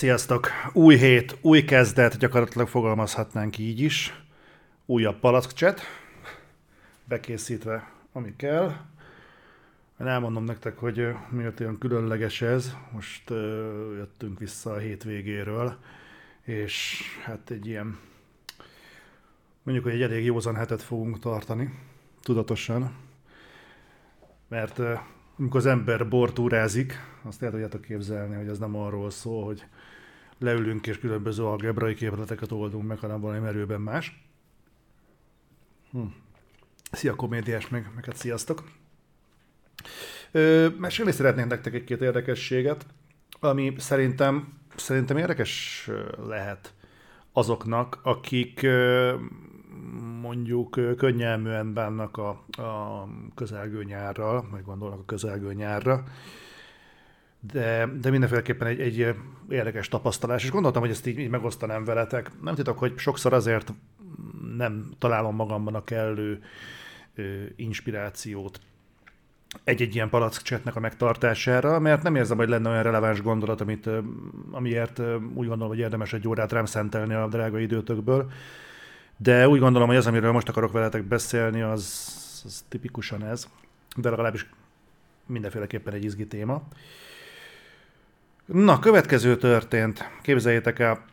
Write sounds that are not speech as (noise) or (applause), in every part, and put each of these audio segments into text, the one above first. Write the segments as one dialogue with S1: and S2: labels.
S1: Sziasztok! Új hét, új kezdet, gyakorlatilag fogalmazhatnánk így is. Újabb palackcset, bekészítve, ami kell. Én elmondom nektek, hogy miért olyan különleges ez. Most uh, jöttünk vissza a hétvégéről, és hát egy ilyen, mondjuk, hogy egy elég józan hetet fogunk tartani, tudatosan. Mert uh, amikor az ember bortúrázik, azt el tudjátok képzelni, hogy ez nem arról szól, hogy leülünk és különböző algebrai képleteket oldunk meg, hanem valami merőben más. Hm. Szia komédiás, meg, meg hát sziasztok! Ö, mesélni szeretnék nektek egy-két érdekességet, ami szerintem, szerintem érdekes lehet azoknak, akik mondjuk könnyelműen bánnak a, a közelgő nyárral, meg gondolnak a közelgő nyárra, de, de mindenféleképpen egy, egy érdekes tapasztalás, és gondoltam, hogy ezt így, így megosztanám veletek. Nem titok, hogy sokszor azért nem találom magamban a kellő ö, inspirációt egy-egy ilyen palackcsetnek a megtartására, mert nem érzem, hogy lenne olyan releváns gondolat, amit, amiért úgy gondolom, hogy érdemes egy órát rám szentelni a drága időtökből. De úgy gondolom, hogy az, amiről most akarok veletek beszélni, az, az tipikusan ez, de legalábbis mindenféleképpen egy izgi téma. Na, következő történt. Képzeljétek el,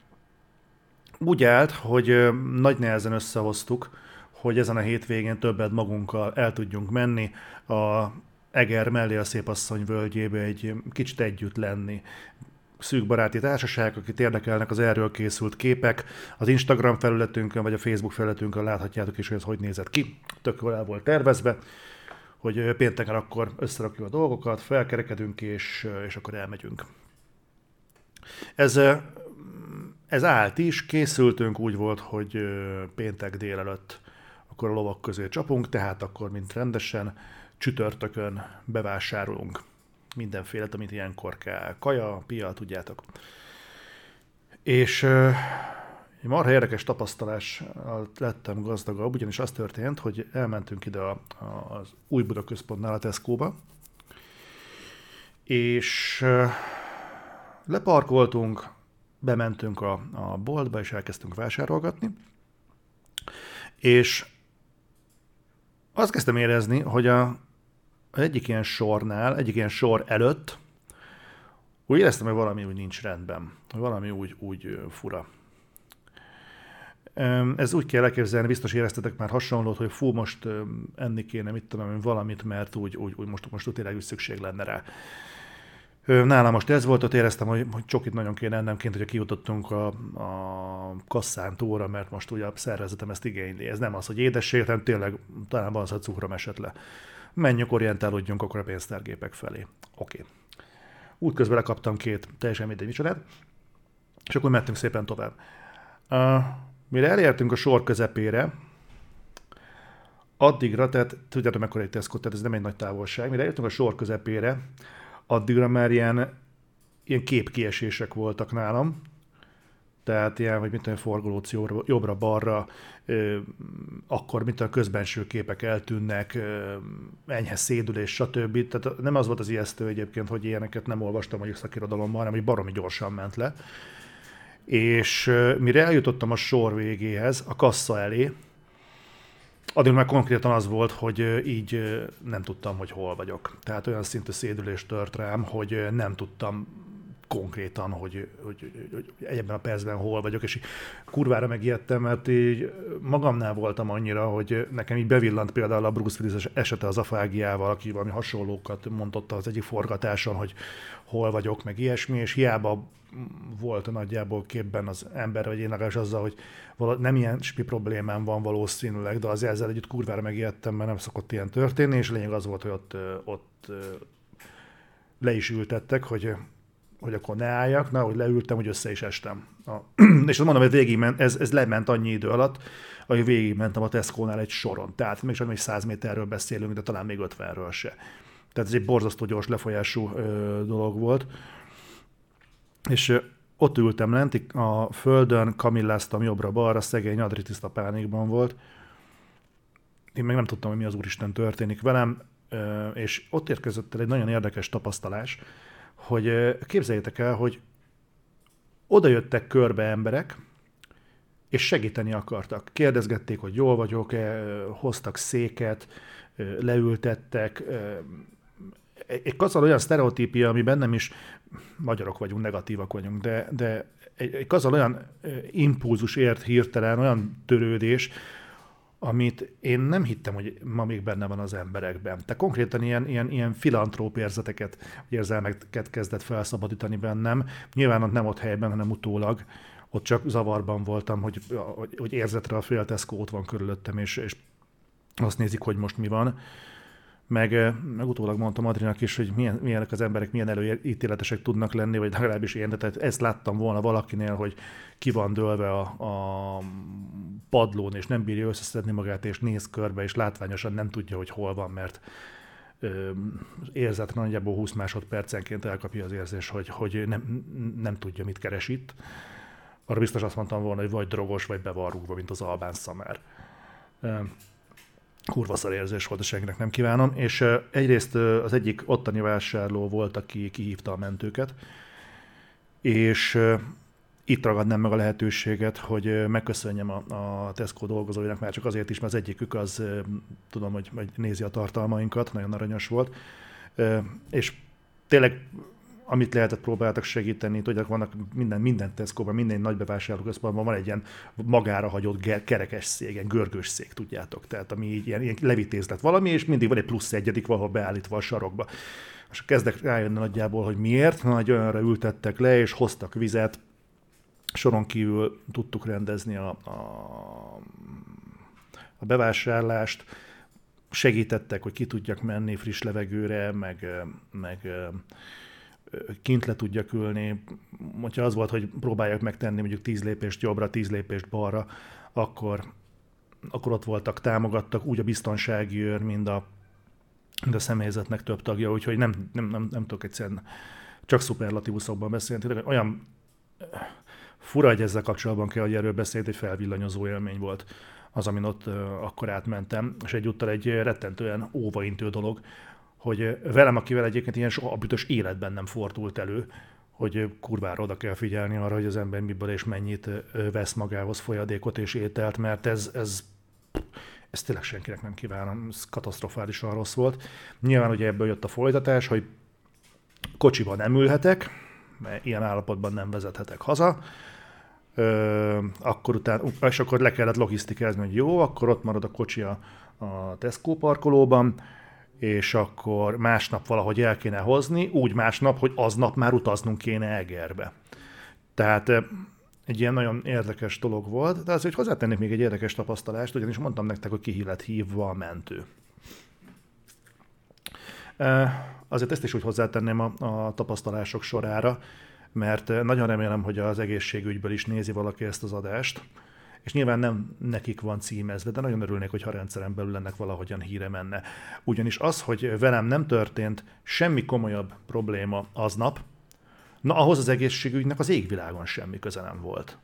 S1: úgy állt, hogy nagy nehezen összehoztuk, hogy ezen a hétvégén többet magunkkal el tudjunk menni a Eger mellé a Szépasszony völgyébe egy kicsit együtt lenni. Szűk baráti társaság, akit érdekelnek az erről készült képek, az Instagram felületünkön vagy a Facebook felületünkön láthatjátok is, hogy ez hogy nézett ki. Tök el volt tervezve, hogy pénteken akkor összerakjuk a dolgokat, felkerekedünk és, és akkor elmegyünk. Ez, ez állt is, készültünk, úgy volt, hogy péntek délelőtt akkor a lovak közé csapunk, tehát akkor, mint rendesen, csütörtökön bevásárolunk mindenféle, amit ilyenkor kell. Kaja, pia, tudjátok. És egy marha érdekes tapasztalás lettem gazdagabb, ugyanis az történt, hogy elmentünk ide a, a, az új Buda központnál a Tesco-ba, és leparkoltunk, bementünk a, a boltba, és elkezdtünk vásárolgatni, és azt kezdtem érezni, hogy a, egyik ilyen sornál, egyik ilyen sor előtt úgy éreztem, hogy valami úgy nincs rendben, hogy valami úgy, úgy fura. Ez úgy kell elképzelni, biztos éreztetek már hasonlót, hogy fú, most enni kéne, mit tudom valamit, mert úgy, úgy, úgy most, most tényleg úgy szükség lenne rá. Nálam most ez volt, ott éreztem, hogy, hogy csokit nagyon kéne ennemként, hogyha kijutottunk a, a kasszán túlra, mert most ugye a szervezetem ezt igényli. Ez nem az, hogy édesség, hanem tényleg talán van az, hogy cukrom esett le. Menjünk, orientálódjunk akkor a pénztárgépek felé. Oké. Okay. Útközben lekaptam két teljesen mindegy micsodát, és akkor mentünk szépen tovább. Uh, mire elértünk a sor közepére, addigra, tehát tudjátok mekkora egy Tesco, tehát ez nem egy nagy távolság, mire elértünk a sor közepére, addigra már ilyen, ilyen képkiesések voltak nálam, tehát ilyen, hogy mit tudom, forgolóció jobbra-balra, akkor mint a közbenső képek eltűnnek, enyhe szédülés, stb. Tehát nem az volt az ijesztő egyébként, hogy ilyeneket nem olvastam a szakirodalomban, hanem hogy baromi gyorsan ment le. És mire eljutottam a sor végéhez, a kassa elé, addig már konkrétan az volt, hogy így nem tudtam, hogy hol vagyok. Tehát olyan szintű szédülés tört rám, hogy nem tudtam konkrétan, hogy, hogy, hogy, hogy ebben a percben hol vagyok, és kurvára megijedtem, mert így magamnál voltam annyira, hogy nekem így bevillant például a Bruce Willis esete az afágiával, aki valami hasonlókat mondotta az egyik forgatáson, hogy hol vagyok, meg ilyesmi, és hiába volt nagyjából képben az ember, vagy én legalábbis azzal, hogy vala, nem ilyen spi problémám van valószínűleg, de azért ezzel együtt kurvára megijedtem, mert nem szokott ilyen történni, és lényeg az volt, hogy ott, ott le is ültettek, hogy hogy akkor ne álljak, na, hogy leültem, hogy össze is estem. A, (clears throat) és azt mondom, hogy végigment, ez, ez lement annyi idő alatt, hogy végigmentem a Tesco-nál egy soron. Tehát még csak 100 méterről beszélünk, de talán még 50-ről se. Tehát ez egy borzasztó gyors lefolyású ö, dolog volt. És ö, ott ültem lent, a földön, kamilláztam jobbra-balra, szegény Adri tiszta pánikban volt. Én meg nem tudtam, hogy mi az Úristen történik velem, ö, és ott érkezett el egy nagyon érdekes tapasztalás, hogy képzeljétek el, hogy oda jöttek körbe emberek, és segíteni akartak. Kérdezgették, hogy jól vagyok-e, hoztak széket, leültettek. Egy kazal olyan sztereotípia, ami bennem is, magyarok vagyunk, negatívak vagyunk, de, de egy, egy kazal olyan impulzus ért hirtelen, olyan törődés, amit én nem hittem, hogy ma még benne van az emberekben. Te konkrétan ilyen, ilyen, ilyen filantróp érzeteket, érzelmeket kezdett felszabadítani bennem. Nyilván ott nem ott helyben, hanem utólag. Ott csak zavarban voltam, hogy, hogy, hogy érzetre a fél ott van körülöttem, és, és azt nézik, hogy most mi van. Meg, meg utólag mondtam Adrinak is, hogy milyen, milyenek az emberek, milyen előítéletesek tudnak lenni, vagy legalábbis én, tehát ezt láttam volna valakinél, hogy ki van dőlve a, a padlón, és nem bírja összeszedni magát, és néz körbe, és látványosan nem tudja, hogy hol van, mert ö, érzett nagyjából 20 másodpercenként elkapja az érzés, hogy, hogy nem, nem tudja, mit keres itt. Arra biztos azt mondtam volna, hogy vagy drogos, vagy bevarrúgva, mint az albán szamár kurva érzés volt, a senkinek nem kívánom, és egyrészt az egyik ottani vásárló volt, aki kihívta a mentőket, és itt ragadnám meg a lehetőséget, hogy megköszönjem a, a Tesco dolgozóinak, már csak azért is, mert az egyikük az, tudom, hogy, hogy nézi a tartalmainkat, nagyon aranyos volt, és tényleg amit lehetett próbáltak segíteni, tudják, vannak minden, minden Tesco-ban, minden nagy bevásárlóközpontban van egy ilyen magára hagyott kerekes szék, ilyen görgős szék, tudjátok. Tehát ami ilyen, ilyen levitézlet valami, és mindig van egy plusz egyedik valahol beállítva a sarokba. És kezdek rájönni nagyjából, hogy miért. Nagy olyanra ültettek le, és hoztak vizet. Soron kívül tudtuk rendezni a, a, a bevásárlást, segítettek, hogy ki tudjak menni friss levegőre, meg, meg kint le tudjak ülni. Hogyha az volt, hogy próbálják megtenni mondjuk 10 lépést jobbra, 10 lépést balra, akkor, akkor ott voltak, támogattak, úgy a biztonsági őr, mind a, mind a személyzetnek több tagja, úgyhogy nem, nem, nem, nem tudok egyszerűen csak szuperlatívuszokban beszélni. Tényleg olyan fura, hogy ezzel kapcsolatban kell, hogy erről beszélt, egy felvillanyozó élmény volt az, amin ott akkor átmentem, és egyúttal egy rettentően óvaintő dolog, hogy velem, akivel egyébként ilyen soha a bütös életben nem fordult elő, hogy kurvára oda kell figyelni arra, hogy az ember miből és mennyit vesz magához folyadékot és ételt, mert ez, ez, ez tényleg senkinek nem kívánom, ez katasztrofálisan rossz volt. Nyilván ugye ebből jött a folytatás, hogy kocsiban nem ülhetek, mert ilyen állapotban nem vezethetek haza, Ö, akkor utána, és akkor le kellett logisztikázni, hogy jó, akkor ott marad a kocsi a, a Tesco parkolóban, és akkor másnap valahogy el kéne hozni, úgy másnap, hogy aznap már utaznunk kéne Egerbe. Tehát egy ilyen nagyon érdekes dolog volt, de azért hozzátennék még egy érdekes tapasztalást, ugyanis mondtam nektek, hogy ki hívva a mentő. Azért ezt is úgy hozzátenném a, a tapasztalások sorára, mert nagyon remélem, hogy az egészségügyből is nézi valaki ezt az adást, és nyilván nem nekik van címezve, de nagyon örülnék, hogyha a rendszeren belül ennek valahogyan híre menne. Ugyanis az, hogy velem nem történt semmi komolyabb probléma aznap, na ahhoz az egészségügynek az égvilágon semmi köze nem volt.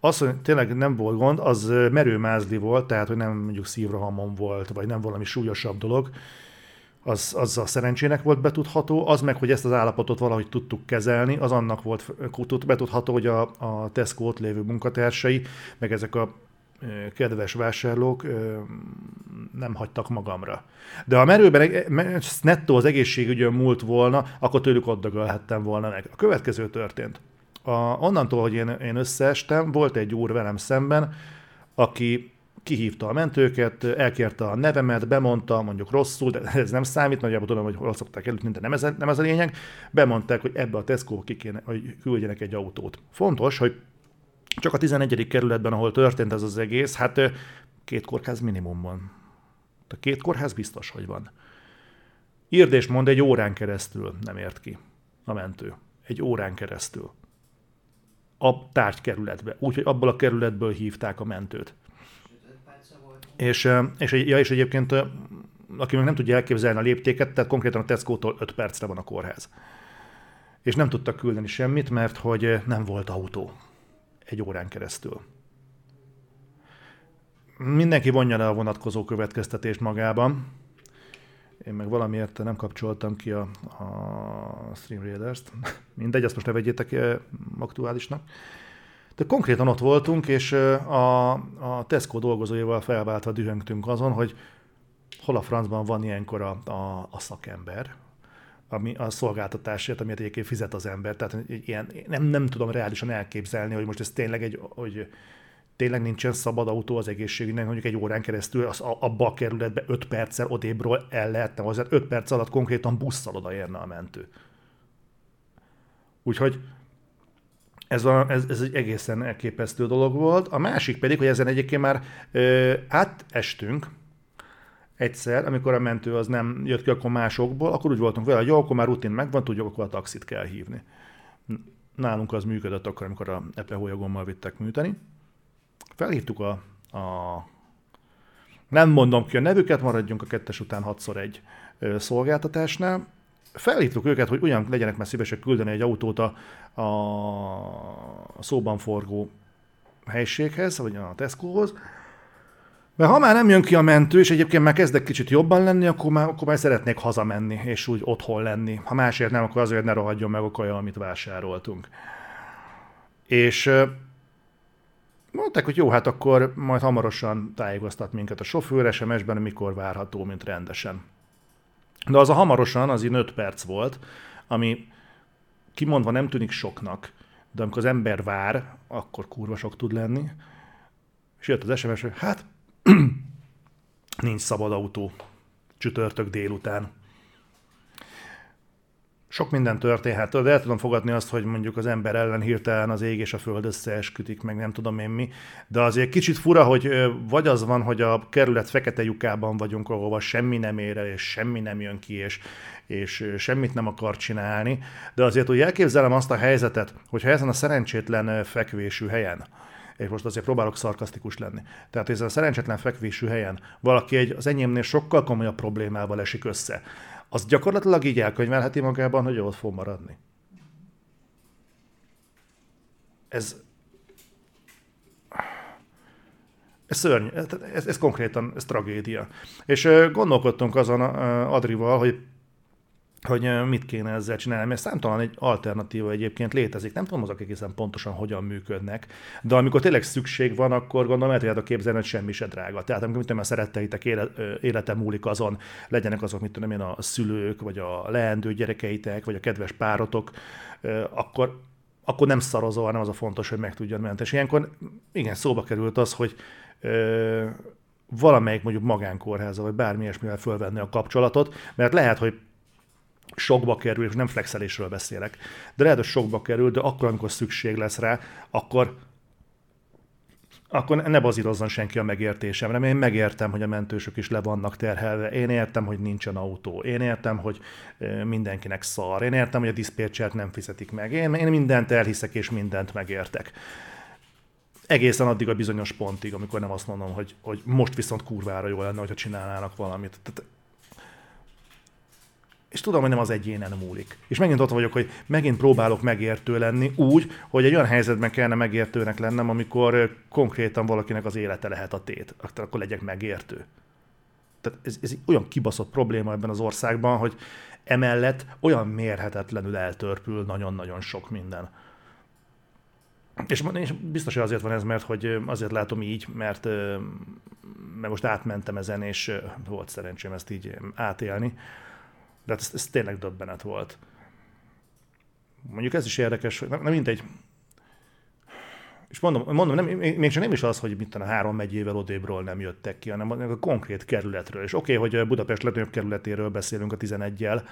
S1: Az, hogy tényleg nem volt gond, az merőmázli volt, tehát hogy nem mondjuk szívrohamon volt, vagy nem valami súlyosabb dolog, az, az a szerencsének volt betudható, az meg, hogy ezt az állapotot valahogy tudtuk kezelni, az annak volt betudható, hogy a, a Tesco ott lévő munkatársai, meg ezek a kedves vásárlók nem hagytak magamra. De ha merőben nettó az egészségügyön múlt volna, akkor tőlük oddagolhattam volna meg. A következő történt. A, onnantól, hogy én, én összeestem, volt egy úr velem szemben, aki kihívta a mentőket, elkérte a nevemet, bemondta, mondjuk rosszul, de ez nem számít, nagyjából tudom, hogy hol szokták előtt, de nem ez, nem ez a lényeg. Bemondták, hogy ebbe a Tesco ki kéne, hogy küldjenek egy autót. Fontos, hogy csak a 11. kerületben, ahol történt ez az egész, hát két kórház minimum van. A két kórház biztos, hogy van. Írd és mond, egy órán keresztül nem ért ki a mentő. Egy órán keresztül. A tárgykerületbe. Úgyhogy abból a kerületből hívták a mentőt. És, és, ja, és egyébként, aki még nem tudja elképzelni a léptéket, tehát konkrétan a Tesco-tól 5 percre van a kórház. És nem tudtak küldeni semmit, mert hogy nem volt autó egy órán keresztül. Mindenki vonja le a vonatkozó következtetést magában. Én meg valamiért nem kapcsoltam ki a, a Stream Raiders-t. (laughs) Mindegy, ezt most ne vegyétek aktuálisnak. De konkrétan ott voltunk, és a, a Tesco dolgozóival felváltva dühöngtünk azon, hogy hol a francban van ilyenkor a, a, a szakember, ami a szolgáltatásért, amit egyébként fizet az ember. Tehát ilyen, nem, nem tudom reálisan elképzelni, hogy most ez tényleg egy, hogy tényleg nincsen szabad autó az egészségügynek, mondjuk egy órán keresztül az, abba a kerületbe 5 perccel odébről el lehetne hozzá, 5 perc alatt konkrétan busszal odaérne a mentő. Úgyhogy ez, a, ez, ez egy egészen elképesztő dolog volt. A másik pedig, hogy ezen egyébként már ö, átestünk, egyszer, amikor a mentő az nem jött ki akkor másokból, akkor úgy voltunk vele, hogy jó, akkor már rutin megvan, tudjuk, akkor a taxit kell hívni. Nálunk az működött akkor, amikor a epehólyagommal vittek műteni. Felhívtuk a, a nem mondom ki a nevüket, maradjunk a kettes után 6 egy szolgáltatásnál. Felhívtuk őket, hogy ugyan legyenek már szívesek küldeni egy autót a, a szóban forgó helységhez, vagy a Tescohoz, mert ha már nem jön ki a mentő, és egyébként már kezdek kicsit jobban lenni, akkor már, akkor már szeretnék hazamenni, és úgy otthon lenni. Ha másért nem, akkor azért ne rohadjon meg a kaja, amit vásároltunk. És mondták, hogy jó, hát akkor majd hamarosan tájékoztat minket a sofőr SMS-ben, mikor várható, mint rendesen. De az a hamarosan, az így 5 perc volt, ami kimondva nem tűnik soknak, de amikor az ember vár, akkor kurva sok tud lenni. És jött az SMS, hogy hát (clears throat) nincs szabad autó csütörtök délután. Sok minden történhet, de el tudom fogadni azt, hogy mondjuk az ember ellen hirtelen az ég és a föld összeesküdik, meg nem tudom én mi, de azért kicsit fura, hogy vagy az van, hogy a kerület fekete lyukában vagyunk, ahova semmi nem ér el, és semmi nem jön ki, és, és semmit nem akar csinálni, de azért úgy elképzelem azt a helyzetet, hogyha ezen a szerencsétlen fekvésű helyen, és most azért próbálok szarkasztikus lenni. Tehát ezen a szerencsétlen fekvésű helyen valaki egy az enyémnél sokkal komolyabb problémával esik össze, az gyakorlatilag így elkönyvelheti magában, hogy ott fog maradni. Ez, ez szörny, ez, ez konkrétan, ez tragédia. És gondolkodtunk azon Adrival, hogy hogy mit kéne ezzel csinálni, mert számtalan egy alternatíva egyébként létezik. Nem tudom azok egészen pontosan hogyan működnek, de amikor tényleg szükség van, akkor gondolom el tudjátok képzelni, hogy semmi se drága. Tehát amikor mit tudom, a szeretteitek élete múlik azon, legyenek azok, mit tudom én, a szülők, vagy a leendő gyerekeitek, vagy a kedves párotok, akkor, akkor nem szarozol, hanem az a fontos, hogy meg tudjon menteni. És ilyenkor igen, szóba került az, hogy valamelyik mondjuk magánkórháza, vagy bármi ilyesmivel fölvenni a kapcsolatot, mert lehet, hogy sokba kerül, és nem flexelésről beszélek, de lehet, hogy sokba kerül, de akkor, amikor szükség lesz rá, akkor akkor ne bazírozzon senki a megértésemre, mert én megértem, hogy a mentősök is le vannak terhelve, én értem, hogy nincsen autó, én értem, hogy mindenkinek szar, én értem, hogy a diszpécsert nem fizetik meg, én, én mindent elhiszek, és mindent megértek. Egészen addig a bizonyos pontig, amikor nem azt mondom, hogy, hogy most viszont kurvára jó lenne, hogyha csinálnának valamit. Tehát és tudom, hogy nem az egyénen múlik. És megint ott vagyok, hogy megint próbálok megértő lenni úgy, hogy egy olyan helyzetben kellene megértőnek lennem, amikor konkrétan valakinek az élete lehet a tét. Akkor legyek megértő. Tehát ez, ez olyan kibaszott probléma ebben az országban, hogy emellett olyan mérhetetlenül eltörpül nagyon-nagyon sok minden. És, és biztos, hogy azért van ez, mert hogy azért látom így, mert, mert most átmentem ezen, és volt szerencsém ezt így átélni de hát ez, ez tényleg döbbenet volt. Mondjuk ez is érdekes, hogy nem, nem mindegy. És mondom, mondom nem, még csak nem is az, hogy mit a három megyével odébről nem jöttek ki, hanem a konkrét kerületről. És oké, okay, hogy Budapest legnagyobb kerületéről beszélünk a 11-jel,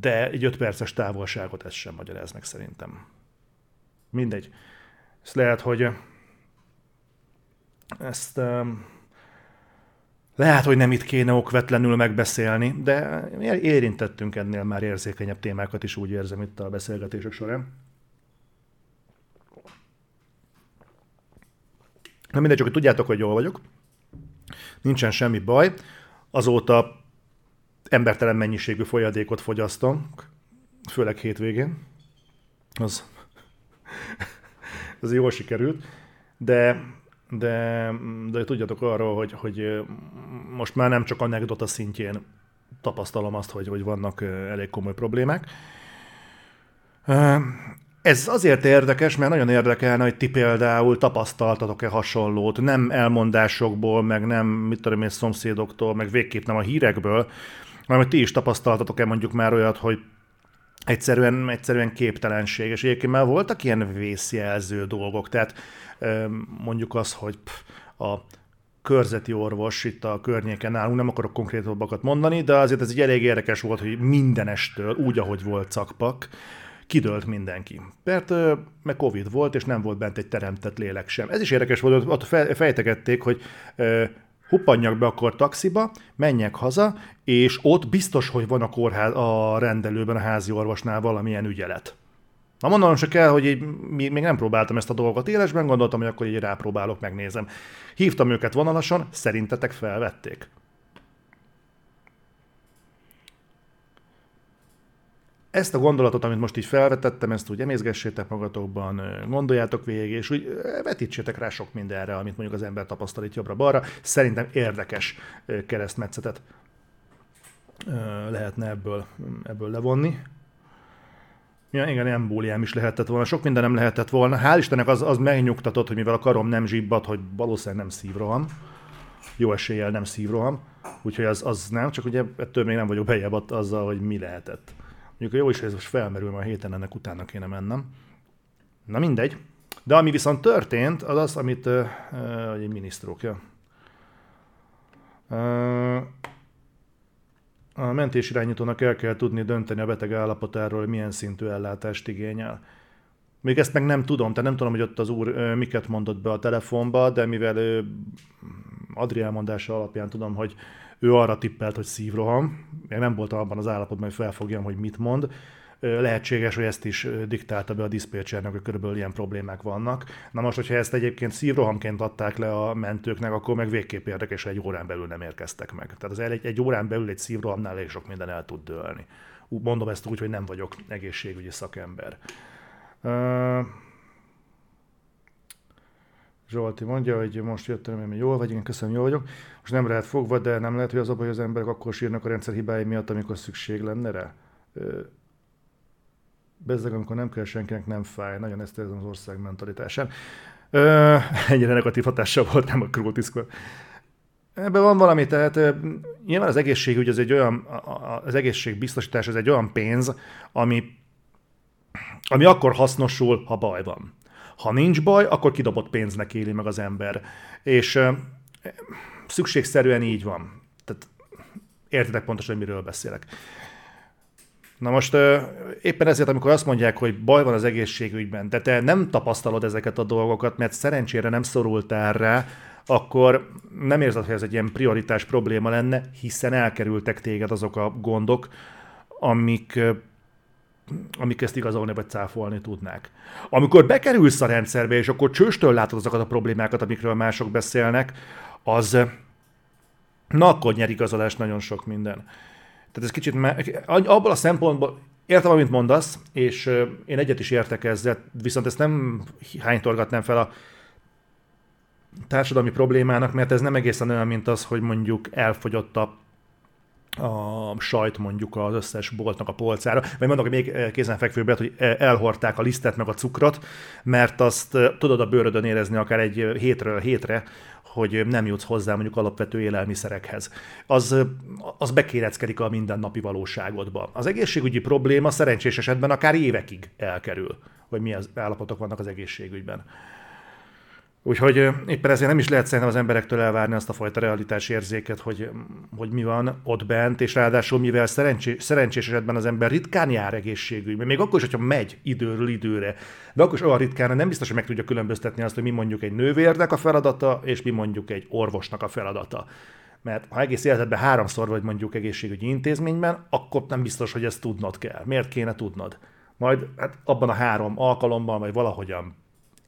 S1: de egy 5 perces távolságot ez sem magyaráz meg szerintem. Mindegy. Ez lehet, hogy ezt lehet, hogy nem itt kéne okvetlenül megbeszélni, de érintettünk ennél már érzékenyebb témákat is, úgy érzem itt a beszélgetések során. Na mindegy, csak hogy tudjátok, hogy jól vagyok. Nincsen semmi baj. Azóta embertelen mennyiségű folyadékot fogyasztom, főleg hétvégén. Az, (laughs) az jól sikerült. De de, de tudjatok arról, hogy, hogy most már nem csak anekdota szintjén tapasztalom azt, hogy, hogy vannak elég komoly problémák. Ez azért érdekes, mert nagyon érdekelne, hogy ti például tapasztaltatok-e hasonlót, nem elmondásokból, meg nem, mit tudom én, szomszédoktól, meg végképp nem a hírekből, hanem hogy ti is tapasztaltatok-e mondjuk már olyat, hogy egyszerűen, egyszerűen képtelenség, és egyébként már voltak ilyen vészjelző dolgok, tehát mondjuk az, hogy a körzeti orvos itt a környéken nálunk, nem akarok konkrétabbakat mondani, de azért ez egy elég érdekes volt, hogy mindenestől, úgy, ahogy volt cakpak, kidőlt mindenki. Mert meg Covid volt, és nem volt bent egy teremtett lélek sem. Ez is érdekes volt, ott fejtegették, hogy huppanjak be akkor taxiba, menjek haza, és ott biztos, hogy van a, kórház, a rendelőben, a házi orvosnál valamilyen ügyelet. Na mondanom se kell, hogy így, még nem próbáltam ezt a dolgot élesben, gondoltam, hogy akkor így rápróbálok, megnézem. Hívtam őket vonalasan, szerintetek felvették. Ezt a gondolatot, amit most így felvetettem, ezt úgy emészgessétek magatokban, gondoljátok végig, és úgy vetítsétek rá sok mindenre, amit mondjuk az ember tapasztal itt jobbra-balra. Szerintem érdekes keresztmetszetet lehetne ebből, ebből levonni. Ja, igen, embóliám is lehetett volna, sok minden nem lehetett volna. Hál' Istennek az, az megnyugtatott, hogy mivel a karom nem zsibbad, hogy valószínűleg nem szívroham. Jó eséllyel nem szívroham. Úgyhogy az, az nem, csak ugye ettől még nem vagyok bejebb azzal, hogy mi lehetett. Mondjuk jó is, hogy ez most felmerül, ma a héten ennek utána kéne mennem. Na mindegy. De ami viszont történt, az az, amit uh, uh, egy minisztrók, ja. Uh, a mentés el kell tudni dönteni a beteg állapotáról, hogy milyen szintű ellátást igényel. Még ezt meg nem tudom, tehát nem tudom, hogy ott az úr uh, miket mondott be a telefonba, de mivel uh, Adri elmondása alapján tudom, hogy ő arra tippelt, hogy szívroham. Még nem volt abban az állapotban, hogy felfogjam, hogy mit mond. Lehetséges, hogy ezt is diktálta be a diszpécsernek, hogy körülbelül ilyen problémák vannak. Na most, hogyha ezt egyébként szívrohamként adták le a mentőknek, akkor meg végképp érdekes, egy órán belül nem érkeztek meg. Tehát az egy, egy órán belül egy szívrohamnál elég sok minden el tud dőlni. Mondom ezt úgy, hogy nem vagyok egészségügyi szakember. Zsolti mondja, hogy most jöttem, hogy jól vagy, én köszönöm, jól vagyok. Most nem lehet fogva, de nem lehet, hogy az a baj, hogy az emberek akkor sírnak a rendszer hibái miatt, amikor szükség lenne rá. Bezzeg, amikor nem kell senkinek, nem fáj. Nagyon ezt érzem az ország mentalitásán. Ö, (laughs) ennyire negatív hatással volt, nem a krultiszkor. Ebben van valami, tehát nyilván az egészségügy az egy olyan, az egészségbiztosítás az egy olyan pénz, ami, ami akkor hasznosul, ha baj van. Ha nincs baj, akkor kidobott pénznek éli meg az ember. És uh, szükségszerűen így van. Tehát értitek pontosan, hogy miről beszélek. Na most éppen ezért, amikor azt mondják, hogy baj van az egészségügyben, de te nem tapasztalod ezeket a dolgokat, mert szerencsére nem szorultál rá, akkor nem érzed, hogy ez egy ilyen prioritás probléma lenne, hiszen elkerültek téged azok a gondok, amik amik ezt igazolni vagy cáfolni tudnák. Amikor bekerülsz a rendszerbe, és akkor csőstől látod azokat a problémákat, amikről mások beszélnek, az na akkor nyer igazolás nagyon sok minden. Tehát ez kicsit, abból a szempontból értem, amit mondasz, és én egyet is értek ezzel, viszont ezt nem hánytorgatnám fel a társadalmi problémának, mert ez nem egészen olyan, mint az, hogy mondjuk elfogyott a a sajt mondjuk az összes boltnak a polcára, vagy mondok, még eh, kézenfekvőbbet, hogy eh, elhordták a lisztet meg a cukrot, mert azt eh, tudod a bőrödön érezni akár egy hétről hétre, hogy nem jutsz hozzá mondjuk alapvető élelmiszerekhez. Az, az bekéreckedik a mindennapi valóságodba. Az egészségügyi probléma szerencsés esetben akár évekig elkerül, hogy milyen állapotok vannak az egészségügyben. Úgyhogy éppen ezért nem is lehet szerintem az emberektől elvárni azt a fajta realitás érzéket, hogy, hogy mi van ott bent, és ráadásul mivel szerencsés, szerencsés esetben az ember ritkán jár egészségügyben, még akkor is, hogyha megy időről időre, de akkor is olyan ritkán, nem biztos, hogy meg tudja különböztetni azt, hogy mi mondjuk egy nővérnek a feladata, és mi mondjuk egy orvosnak a feladata. Mert ha egész életedben háromszor vagy mondjuk egészségügyi intézményben, akkor nem biztos, hogy ezt tudnod kell. Miért kéne tudnod? Majd hát abban a három alkalommal, vagy valahogyan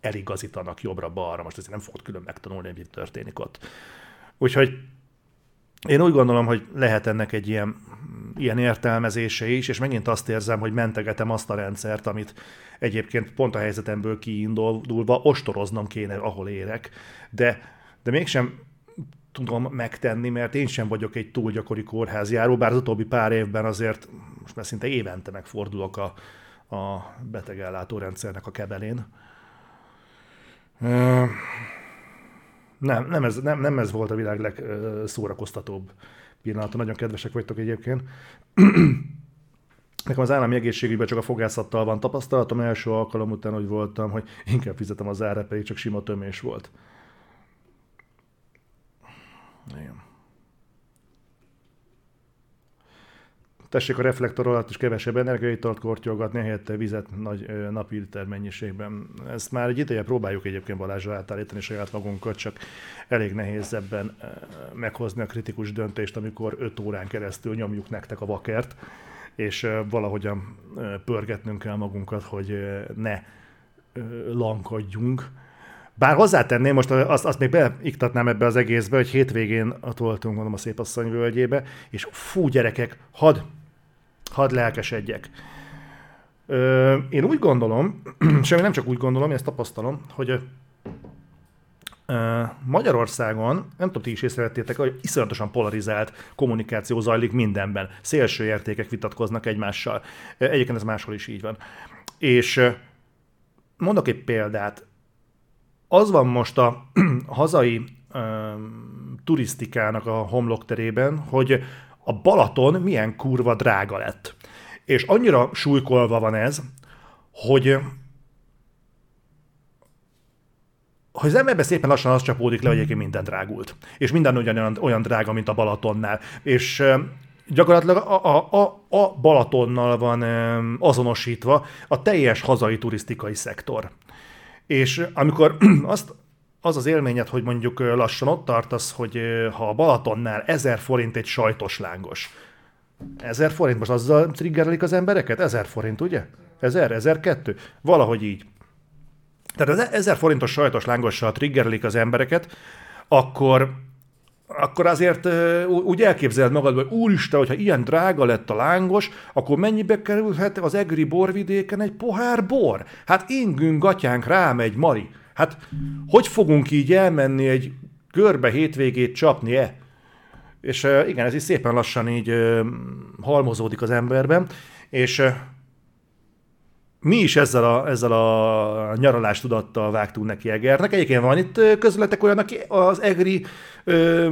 S1: eligazítanak jobbra-balra. Most ezért nem fogod külön megtanulni, hogy mi történik ott. Úgyhogy én úgy gondolom, hogy lehet ennek egy ilyen, ilyen értelmezése is, és megint azt érzem, hogy mentegetem azt a rendszert, amit egyébként pont a helyzetemből kiindulva ostoroznom kéne, ahol érek, de, de mégsem tudom megtenni, mert én sem vagyok egy túl gyakori kórházjáró, bár az utóbbi pár évben azért most már szinte évente megfordulok a, a betegellátórendszernek a kebelén. Nem, nem, ez, nem, nem ez volt a világ legszórakoztatóbb pillanata. Nagyon kedvesek vagytok egyébként. (clears throat) Nekem az állami egészségügyben csak a fogászattal van tapasztalatom. Első alkalom után, hogy voltam, hogy inkább fizetem az árát, pedig csak sima tömés volt. Igen. Tessék a reflektor alatt is kevesebb energiaitalt kortyolgatni, helyette vizet nagy napi liter mennyiségben. Ezt már egy ideje próbáljuk egyébként Balázsra átállítani saját magunkat, csak elég nehéz ebben meghozni a kritikus döntést, amikor 5 órán keresztül nyomjuk nektek a vakert, és valahogyan pörgetnünk kell magunkat, hogy ne lankadjunk bár hozzátenném, most azt, azt még beiktatnám ebbe az egészbe, hogy hétvégén ott voltunk, mondom, a Szépasszony völgyébe, és fú, gyerekek, had, had lelkesedjek. Ö, én úgy gondolom, (clears throat) semmi nem csak úgy gondolom, én ezt tapasztalom, hogy ö, Magyarországon, nem tudom, ti is észrevettétek, hogy iszonyatosan polarizált kommunikáció zajlik mindenben. Szélső értékek vitatkoznak egymással. Egyébként ez máshol is így van. És mondok egy példát az van most a (clears throat) hazai ö, turisztikának a homlokterében, hogy a Balaton milyen kurva drága lett. És annyira súlykolva van ez, hogy hogy az emberben szépen lassan az csapódik le, hogy egyébként minden drágult. És minden ugyanolyan olyan drága, mint a Balatonnál. És gyakorlatilag a, a, a, a Balatonnal van azonosítva a teljes hazai turisztikai szektor. És amikor (clears throat) azt, az az élményed, hogy mondjuk lassan ott tartasz, hogy ha a Balatonnál 1000 forint egy sajtos lángos, 1000 forint, most azzal triggerelik az embereket? 1000 forint, ugye? 1000, 1002? Valahogy így. Tehát az 1000 forintos sajtos lángossal triggerelik az embereket, akkor akkor azért úgy elképzeled magad, hogy úristen, hogyha ilyen drága lett a lángos, akkor mennyibe kerülhet az egri borvidéken egy pohár bor? Hát ingünk gatyánk rámegy, Mari. Hát hogy fogunk így elmenni egy körbe hétvégét csapni-e? És igen, ez is szépen lassan így halmozódik az emberben, és mi is ezzel a, ezzel a nyaralás tudattal vágtunk neki Egernek. Egyébként van itt közületek olyan, aki az Egri ö,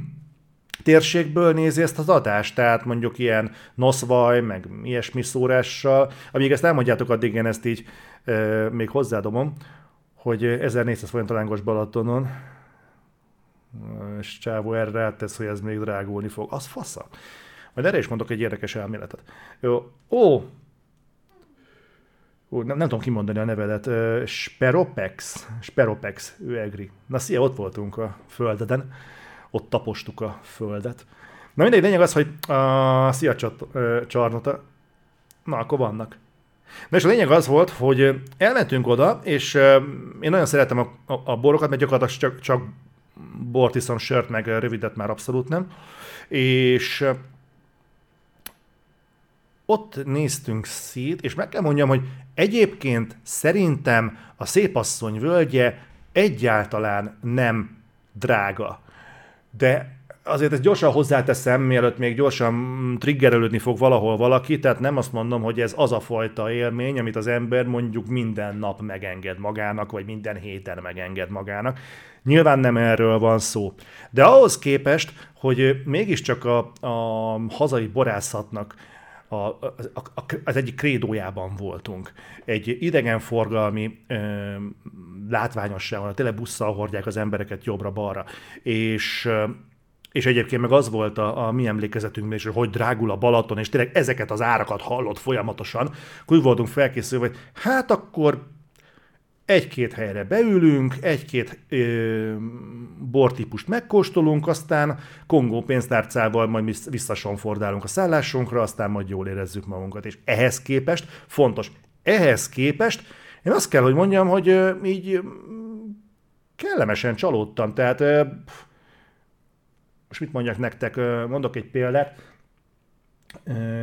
S1: (clears throat) térségből nézi ezt az adást, tehát mondjuk ilyen noszvaj, meg ilyesmi szórással. Amíg ezt elmondjátok, addig én ezt így ö, még hozzádomom, hogy 1400 forint a Balatonon, és Csávó erre tesz, hogy ez még drágulni fog. Az fasza. Majd erre is mondok egy érdekes elméletet. Jó. Ó, Ú, nem, nem tudom kimondani a nevedet, Speropex, Speropex, ő egri. Na szia, ott voltunk a földeden, ott tapostuk a földet. Na mindegy, lényeg az, hogy a szia csat, csarnota, na akkor vannak. Na és a lényeg az volt, hogy elmentünk oda, és én nagyon szeretem a, a, a borokat, mert gyakorlatilag csak, csak bort iszom, sört, meg rövidet már abszolút nem. És ott néztünk szét, és meg kell mondjam, hogy egyébként szerintem a Szépasszony völgye egyáltalán nem drága. De azért ezt gyorsan hozzáteszem, mielőtt még gyorsan triggerelődni fog valahol valaki, tehát nem azt mondom, hogy ez az a fajta élmény, amit az ember mondjuk minden nap megenged magának, vagy minden héten megenged magának. Nyilván nem erről van szó. De ahhoz képest, hogy mégiscsak a, a hazai borászatnak a, a, a, az egyik krédójában voltunk. Egy idegenforgalmi ö, látványosságon, tényleg busszal hordják az embereket jobbra-balra, és és egyébként meg az volt a, a mi emlékezetünkben is, hogy drágul a Balaton, és tényleg ezeket az árakat hallott folyamatosan, úgy voltunk felkészülve, hogy hát akkor egy-két helyre beülünk, egy-két ö, bortípust megkóstolunk, aztán Kongó pénztárcával majd visszasonfordálunk a szállásunkra, aztán majd jól érezzük magunkat. És ehhez képest, fontos, ehhez képest, én azt kell, hogy mondjam, hogy ö, így kellemesen csalódtam. Tehát ö, most mit mondjak nektek, mondok egy példát,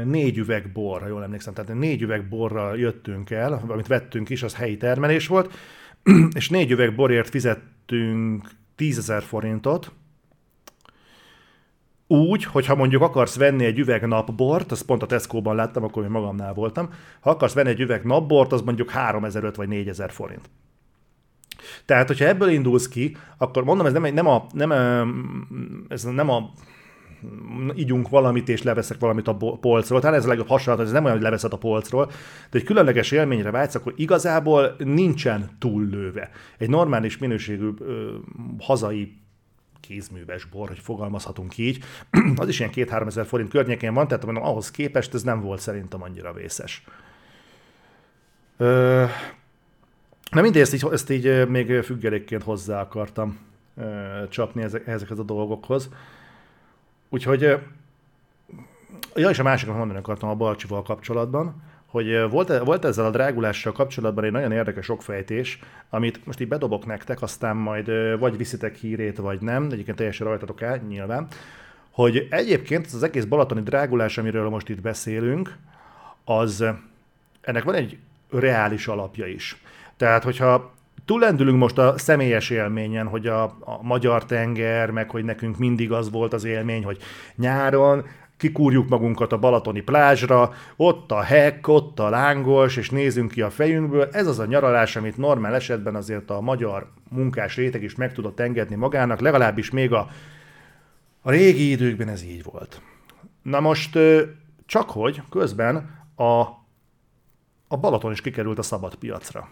S1: négy üveg bor, ha jól emlékszem, tehát négy üveg borral jöttünk el, amit vettünk is, az helyi termelés volt, (clears throat) és négy üveg borért fizettünk 10 ezer forintot, úgy, hogyha mondjuk akarsz venni egy üveg napbort, azt pont a Tesco-ban láttam, akkor még magamnál voltam, ha akarsz venni egy üveg napbort, az mondjuk 3000 vagy 4000 forint. Tehát, hogyha ebből indulsz ki, akkor mondom, ez nem, nem a, nem, ez nem a ígyunk valamit és leveszek valamit a polcról. Talán ez a legjobb hasonlat, ez nem olyan, hogy leveszed a polcról, de egy különleges élményre vágysz, akkor igazából nincsen túllőve. Egy normális minőségű ö, hazai kézműves bor, hogy fogalmazhatunk így, (clears throat) az is ilyen 2-3 ezer forint környékén van, tehát mondom, ahhoz képest ez nem volt szerintem annyira vészes. Ö, na mindegy, ezt így, ezt így még függelékként hozzá akartam csapni ezek, ezekhez a dolgokhoz. Úgyhogy, ja, és a másikat mondani akartam a Balcsival kapcsolatban, hogy volt, volt ezzel a drágulással kapcsolatban egy nagyon érdekes okfejtés, amit most így bedobok nektek, aztán majd vagy viszitek hírét, vagy nem, egyébként teljesen rajtatok el, nyilván, hogy egyébként az egész balatoni drágulás, amiről most itt beszélünk, az ennek van egy reális alapja is. Tehát, hogyha túlendülünk most a személyes élményen, hogy a, a magyar tenger, meg hogy nekünk mindig az volt az élmény, hogy nyáron kikúrjuk magunkat a balatoni plázsra, ott a hek, ott a lángos, és nézünk ki a fejünkből. Ez az a nyaralás, amit normál esetben azért a magyar munkás réteg is meg tudott engedni magának, legalábbis még a, a régi időkben ez így volt. Na most csak hogy közben a, a Balaton is kikerült a szabad piacra.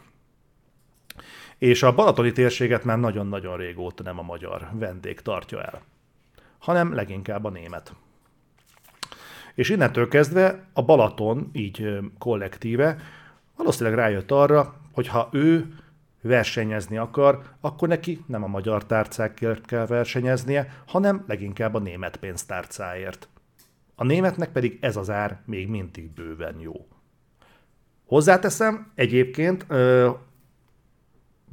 S1: És a balatoni térséget már nagyon-nagyon régóta nem a magyar vendég tartja el, hanem leginkább a német. És innentől kezdve a Balaton, így kollektíve, valószínűleg rájött arra, hogy ha ő versenyezni akar, akkor neki nem a magyar tárcákért kell versenyeznie, hanem leginkább a német pénztárcáért. A németnek pedig ez az ár még mindig bőven jó. Hozzáteszem, egyébként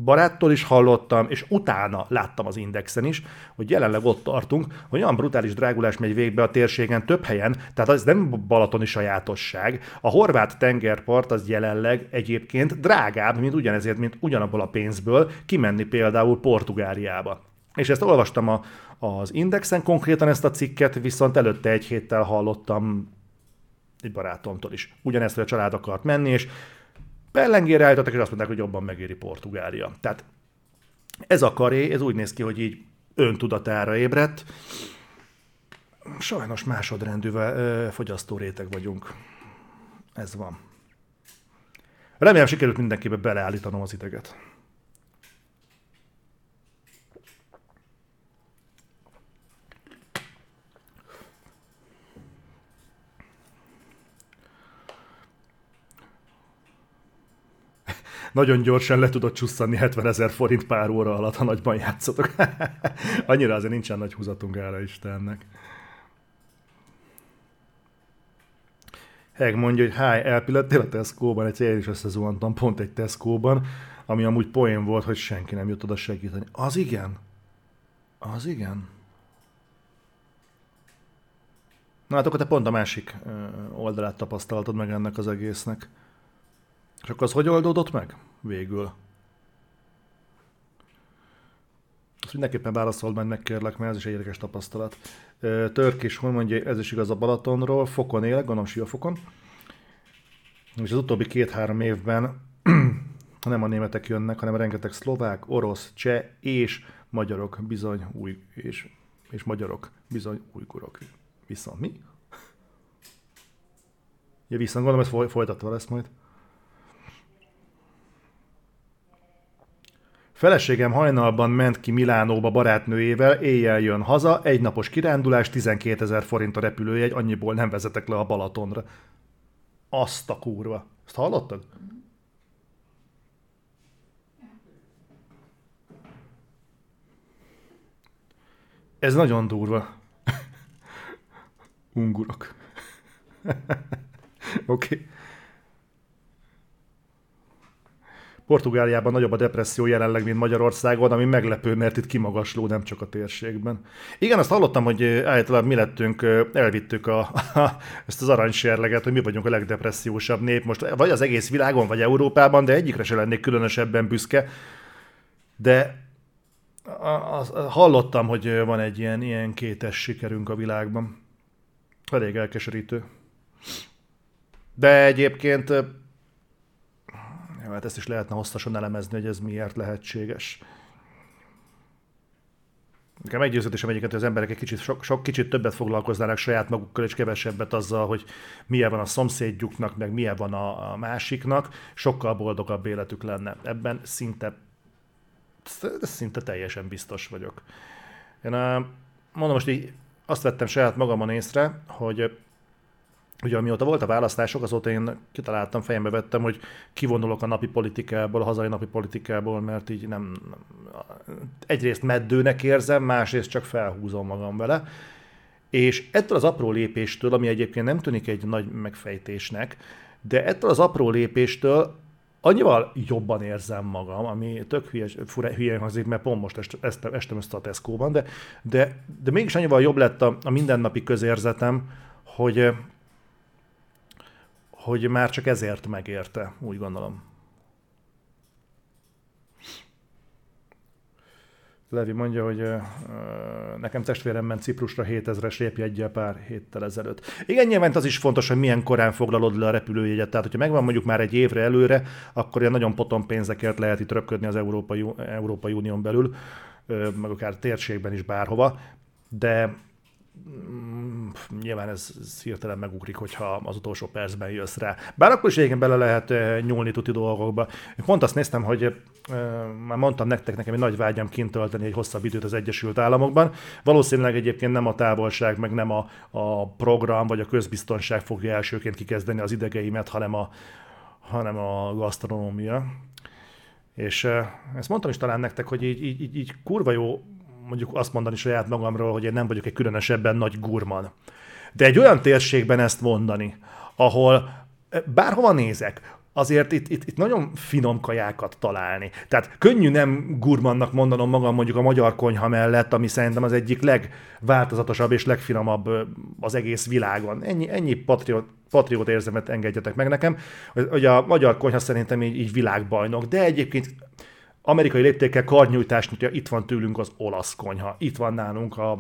S1: baráttól is hallottam, és utána láttam az Indexen is, hogy jelenleg ott tartunk, hogy olyan brutális drágulás megy végbe a térségen több helyen, tehát ez nem balatoni sajátosság. A horvát tengerpart az jelenleg egyébként drágább, mint ugyanezért, mint ugyanabból a pénzből kimenni például Portugáliába. És ezt olvastam a, az Indexen, konkrétan ezt a cikket, viszont előtte egy héttel hallottam egy barátomtól is. Ugyanezt, hogy a család akart menni, és Pellengére állítottak, és azt mondták, hogy jobban megéri Portugália. Tehát ez a karé, ez úgy néz ki, hogy így öntudatára ébredt. Sajnos másodrendű fogyasztó réteg vagyunk. Ez van. Remélem sikerült mindenkébe beleállítanom az ideget. Nagyon gyorsan le tudod csusszani 70 ezer forint pár óra alatt, ha nagyban játszotok. (laughs) Annyira azért nincsen nagy húzatunk erre Istennek. Heg mondja, hogy háj, elpillettél a Tesco-ban, egy én is összezuhantam pont egy Tesco-ban, ami amúgy poén volt, hogy senki nem jött oda segíteni. Az igen. Az igen. Na hát akkor te pont a másik oldalát tapasztaltad meg ennek az egésznek. És akkor az hogy oldódott meg? Végül. Azt mindenképpen válaszold meg, megkérlek, mert ez is egy érdekes tapasztalat. Törk is, hogy mondja, ez is igaz a Balatonról, fokon élek, gondolom Siófokon. És az utóbbi két-három évben (clears throat) nem a németek jönnek, hanem rengeteg szlovák, orosz, cseh és magyarok bizony új, és, és magyarok bizony újgurok. Viszont mi? Ja, viszont gondolom, ez folytatva lesz majd. Feleségem hajnalban ment ki Milánóba barátnőjével, éjjel jön haza, egy napos kirándulás, 12 ezer forint a repülőjegy, annyiból nem vezetek le a Balatonra. Azt a kurva. Ezt hallottad? Ez nagyon durva. Ungurok. (laughs) Oké. okay. Portugáliában nagyobb a depresszió jelenleg, mint Magyarországon, ami meglepő, mert itt kimagasló, nem csak a térségben. Igen, azt hallottam, hogy általában mi lettünk, elvittük a, (laughs) a, ezt az aranyserleget, hogy mi vagyunk a legdepressziósabb nép most, vagy az egész világon, vagy Európában, de egyikre se lennék különösebben büszke. De az, hallottam, hogy van egy ilyen, ilyen kétes sikerünk a világban. Elég elkeserítő. De egyébként hát ezt is lehetne hosszasan elemezni, hogy ez miért lehetséges. Nekem meggyőződésem egyiket, hogy az emberek egy kicsit, sok, sok kicsit többet foglalkoznának saját magukkal, és kevesebbet azzal, hogy milyen van a szomszédjuknak, meg milyen van a, a másiknak, sokkal boldogabb életük lenne. Ebben szinte, szinte teljesen biztos vagyok. Én mondom, most így azt vettem saját magamon észre, hogy Ugye amióta volt a választások, azóta én kitaláltam, fejembe vettem, hogy kivonulok a napi politikából, a hazai napi politikából, mert így nem, egyrészt meddőnek érzem, másrészt csak felhúzom magam vele. És ettől az apró lépéstől, ami egyébként nem tűnik egy nagy megfejtésnek, de ettől az apró lépéstől annyival jobban érzem magam, ami tök hülye, hülye hangzik, mert pont most est, est, estem össze a Tesco-ban, de, de, de mégis annyival jobb lett a, a mindennapi közérzetem, hogy hogy már csak ezért megérte, úgy gondolom. Levi mondja, hogy nekem testvérem ment Ciprusra 7000-es lépjegyel pár héttel ezelőtt. Igen, nyilván az is fontos, hogy milyen korán foglalod le a repülőjegyet. Tehát, hogyha megvan mondjuk már egy évre előre, akkor ilyen nagyon potom pénzekért lehet itt röpködni az Európai, Európai Unión belül, meg akár térségben is bárhova. De nyilván ez, ez hirtelen megugrik, hogyha az utolsó percben jössz rá. Bár akkor is bele lehet eh, nyúlni tuti dolgokba. Pont azt néztem, hogy e, már mondtam nektek, nekem egy nagy vágyam kint tölteni egy hosszabb időt az Egyesült Államokban. Valószínűleg egyébként nem a távolság, meg nem a, a program vagy a közbiztonság fogja elsőként kikezdeni az idegeimet, hanem a, hanem a gasztronómia. És e, ezt mondtam is talán nektek, hogy így, így, így kurva jó mondjuk azt mondani saját magamról, hogy én nem vagyok egy különösebben nagy gurman. De egy olyan térségben ezt mondani, ahol eh, bárhova nézek, azért itt, itt, itt nagyon finom kajákat találni. Tehát könnyű nem gurmannak mondanom magam mondjuk a magyar konyha mellett, ami szerintem az egyik legváltozatosabb és legfinomabb az egész világon. Ennyi, ennyi patriot, patriot érzemet engedjetek meg nekem, hogy a magyar konyha szerintem így, így világbajnok, de egyébként amerikai léptékkel karnyújtást nyújtja, itt van tőlünk az olasz konyha, itt van nálunk a,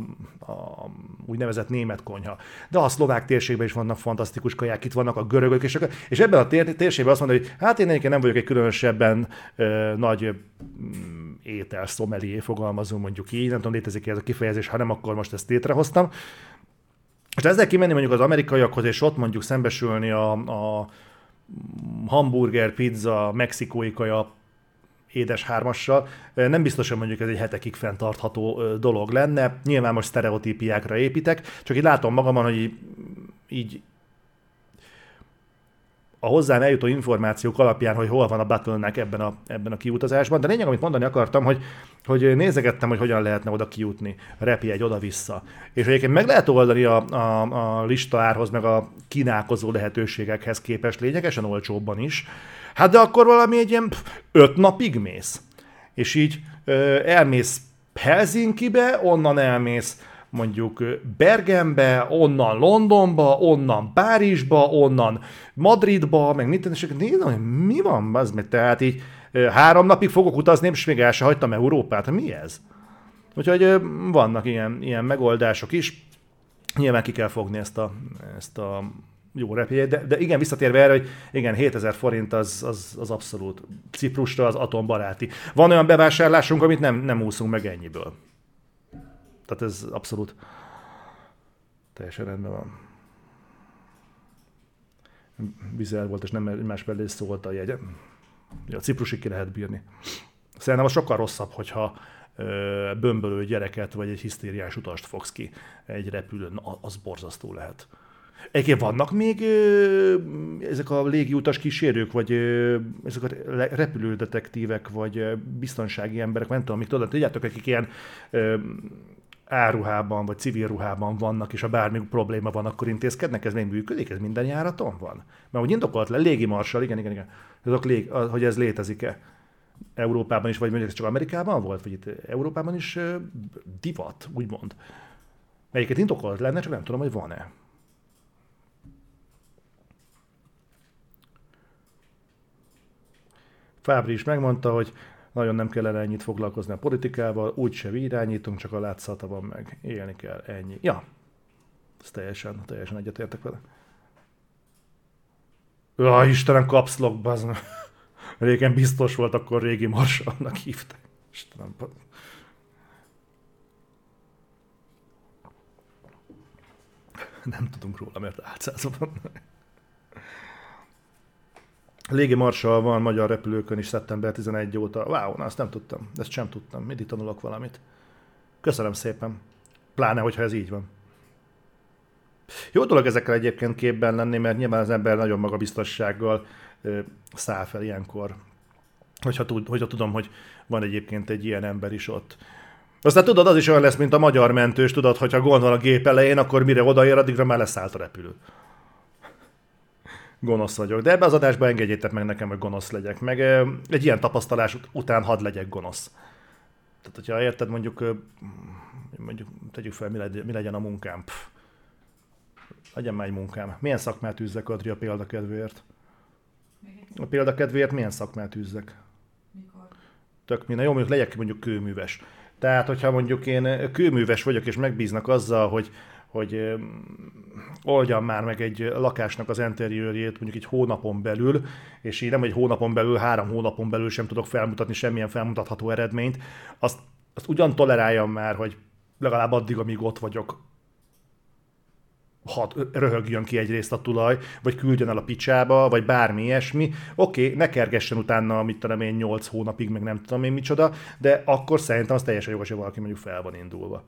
S1: a úgynevezett német konyha. De a szlovák térségben is vannak fantasztikus kaják, itt vannak a görögök, és, és ebben a tér, térségben azt mondja, hogy hát én egyébként nem vagyok egy különösebben ö, nagy mm, étel szomelié, fogalmazunk mondjuk így, nem tudom, létezik ez a kifejezés, ha nem, akkor most ezt létrehoztam. És ezzel kimenni mondjuk az amerikaiakhoz, és ott mondjuk szembesülni a, a hamburger, pizza, mexikói kaja édes hármassal. Nem biztos, hogy mondjuk ez egy hetekig fenntartható dolog lenne. Nyilván most sztereotípiákra építek, csak így látom magamon, hogy így, a hozzám eljutó információk alapján, hogy hol van a battle ebben a, ebben a kiutazásban. De lényeg, amit mondani akartam, hogy, hogy nézegettem, hogy hogyan lehetne oda kijutni, egy oda-vissza. És egyébként meg lehet oldani a, a, a listaárhoz, meg a kínálkozó lehetőségekhez képest lényegesen olcsóbban is. Hát de akkor valami egy ilyen öt napig mész. És így ö, elmész Helsinkibe, onnan elmész mondjuk Bergenbe, onnan Londonba, onnan Párizsba, onnan Madridba, meg mit és nézem, hogy mi van, az meg, tehát így három napig fogok utazni, és még el se hagytam Európát, mi ez? Úgyhogy vannak ilyen, ilyen megoldások is. Nyilván ki kell fogni ezt a, ezt a jó repjegyet, de, de igen, visszatérve erre, hogy igen, 7000 forint az, az, az abszolút Ciprusra az atombaráti. Van olyan bevásárlásunk, amit nem, nem úszunk meg ennyiből. Tehát ez abszolút teljesen rendben van. Vizel volt, és nem más mellé szólt a jegy. Ja, Ciprusig ki lehet bírni. Szerintem az sokkal rosszabb, hogyha ö, bömbölő gyereket, vagy egy hisztériás utast fogsz ki egy repülőn, az borzasztó lehet. Egyébként vannak még ö, ezek a légiutas kísérők, vagy ö, ezek a repülődetektívek, vagy ö, biztonsági emberek, nem tudom, amik tudod, tudjátok, akik ilyen ö, áruhában, vagy civil ruhában vannak, és ha bármi probléma van, akkor intézkednek, ez még működik, ez minden járaton van? Mert hogy indokolt le, légi igen, igen, igen, azok lég, hogy ez létezik-e? Európában is, vagy mondjuk csak Amerikában volt, vagy itt Európában is divat, úgymond. Melyiket indokolt lenne, csak nem tudom, hogy van-e. Fábri is megmondta, hogy nagyon nem kellene ennyit foglalkozni a politikával, úgyse irányítunk, csak a látszata van meg. Élni kell, ennyi. Ja, ez teljesen, teljesen egyetértek vele. Ja, Istenem, kapszlok, bazd Régen biztos volt, akkor régi marsalnak hívták. Istenem, Nem tudunk róla, mert álcázom van. Légi Marsal van magyar repülőkön is szeptember 11 óta. Wow, na, azt nem tudtam. Ezt sem tudtam. Mindig tanulok valamit. Köszönöm szépen. Pláne, hogyha ez így van. Jó dolog ezekkel egyébként képben lenni, mert nyilván az ember nagyon magabiztossággal száll fel ilyenkor. Hogyha, tud, hogyha tudom, hogy van egyébként egy ilyen ember is ott. Aztán tudod, az is olyan lesz, mint a magyar mentős, tudod, hogyha gond van a gép elején, akkor mire odaér, addigra már leszállt a repülő. Gonosz vagyok. De ebbe az adásba engedjétek meg nekem, hogy gonosz legyek. Meg egy ilyen tapasztalás után hadd legyek gonosz. Tehát, hogyha érted, mondjuk, mondjuk tegyük fel, mi legyen, mi legyen a munkám. Pff. Legyen már egy munkám. Milyen szakmát űzzek, Adria, példakedvéért? A példakedvéért milyen szakmát űzzek? Mikor? Tök minden. Jó, mondjuk legyek mondjuk kőműves. Tehát, hogyha mondjuk én kőműves vagyok, és megbíznak azzal, hogy, hogy oldjam már meg egy lakásnak az interiőrjét mondjuk egy hónapon belül, és így nem egy hónapon belül, három hónapon belül sem tudok felmutatni semmilyen felmutatható eredményt, azt, azt ugyan toleráljam már, hogy legalább addig, amíg ott vagyok, hat, röhögjön ki egyrészt a tulaj, vagy küldjön el a picsába, vagy bármi ilyesmi. Oké, okay, ne kergessen utána, mit tudom én, 8 hónapig, meg nem tudom én micsoda, de akkor szerintem az teljesen jogos, hogy valaki mondjuk fel van indulva.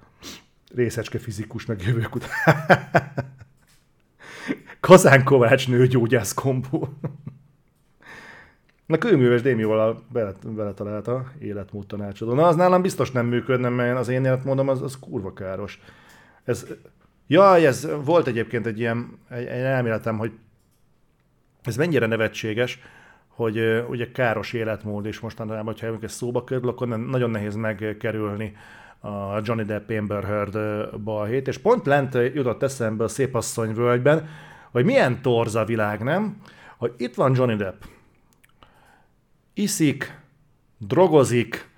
S1: Részecske fizikusnak jövők után. (laughs) Kazán Kovács nőgyógyász kombó. Na kőműves Démival bele, bele a életmód tanácsadó. Na az nálam biztos nem működne, mert az én életmódom az, az kurva káros. Ez Ja, ez volt egyébként egy ilyen egy, egy elméletem, hogy ez mennyire nevetséges, hogy ugye káros életmód, és mostanában, hogyha ez szóba kerül, akkor nagyon nehéz megkerülni a Johnny Depp Amber Heard balhét, és pont lent jutott eszembe a Szépasszony völgyben, hogy milyen torza világ, nem? Hogy itt van Johnny Depp, iszik, drogozik,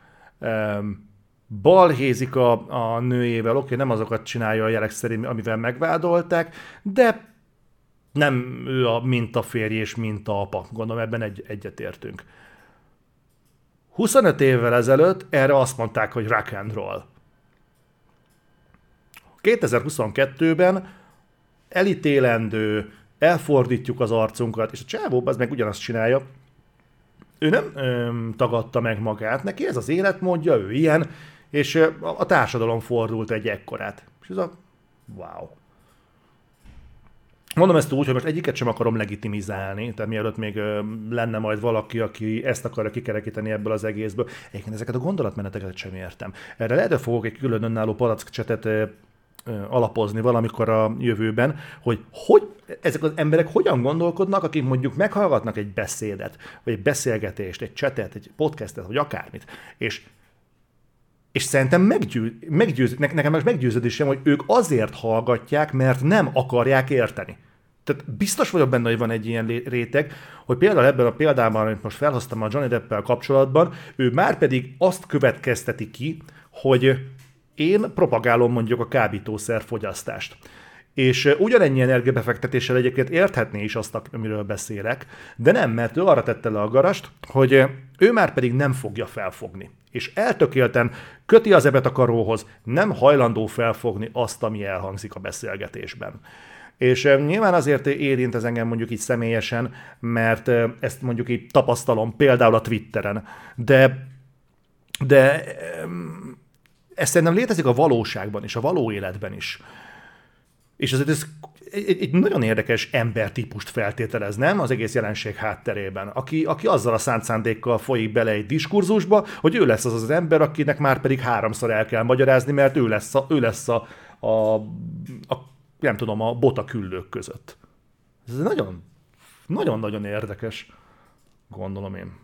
S1: balhézik a, a nőjével, oké, nem azokat csinálja a jelek szerint, amivel megvádolták, de nem ő a mintaférj és mintaapa. Gondolom ebben egy, egyetértünk. 25 évvel ezelőtt erre azt mondták, hogy rock and roll. 2022-ben elítélendő, elfordítjuk az arcunkat, és a csávó az meg ugyanazt csinálja, ő nem öm, tagadta meg magát, neki ez az életmódja, ő ilyen, és a társadalom fordult egy ekkorát. És ez a wow. Mondom ezt úgy, hogy most egyiket sem akarom legitimizálni, tehát mielőtt még lenne majd valaki, aki ezt akarja kikerekíteni ebből az egészből. Egyébként ezeket a gondolatmeneteket sem értem. Erre lehet, hogy fogok egy külön önálló palackcsetet alapozni valamikor a jövőben, hogy, hogy ezek az emberek hogyan gondolkodnak, akik mondjuk meghallgatnak egy beszédet, vagy egy beszélgetést, egy csetet, egy podcastet, vagy akármit, és és szerintem meggyőz, meggyőz, nekem most meggyőződésem, hogy ők azért hallgatják, mert nem akarják érteni. Tehát biztos vagyok benne, hogy van egy ilyen réteg, hogy például ebben a példában, amit most felhoztam a Johnny Deppel kapcsolatban, ő már pedig azt következteti ki, hogy én propagálom mondjuk a kábítószer fogyasztást. És ugyanennyi energiabefektetéssel egyébként érthetné is azt, amiről beszélek, de nem, mert ő arra tette le a garast, hogy ő már pedig nem fogja felfogni. És eltökélten köti az ebet a karóhoz, nem hajlandó felfogni azt, ami elhangzik a beszélgetésben. És nyilván azért érint ez engem mondjuk így személyesen, mert ezt mondjuk így tapasztalom például a Twitteren, de, de ez szerintem létezik a valóságban és a való életben is. És azért ez egy, egy nagyon érdekes embertípust feltételez, nem? Az egész jelenség hátterében, aki, aki azzal a szánt szándékkal folyik bele egy diskurzusba, hogy ő lesz az az ember, akinek már pedig háromszor el kell magyarázni, mert ő lesz a, ő lesz a, a, a nem tudom, a bota küllők között. Ez nagyon, nagyon-nagyon érdekes, gondolom én.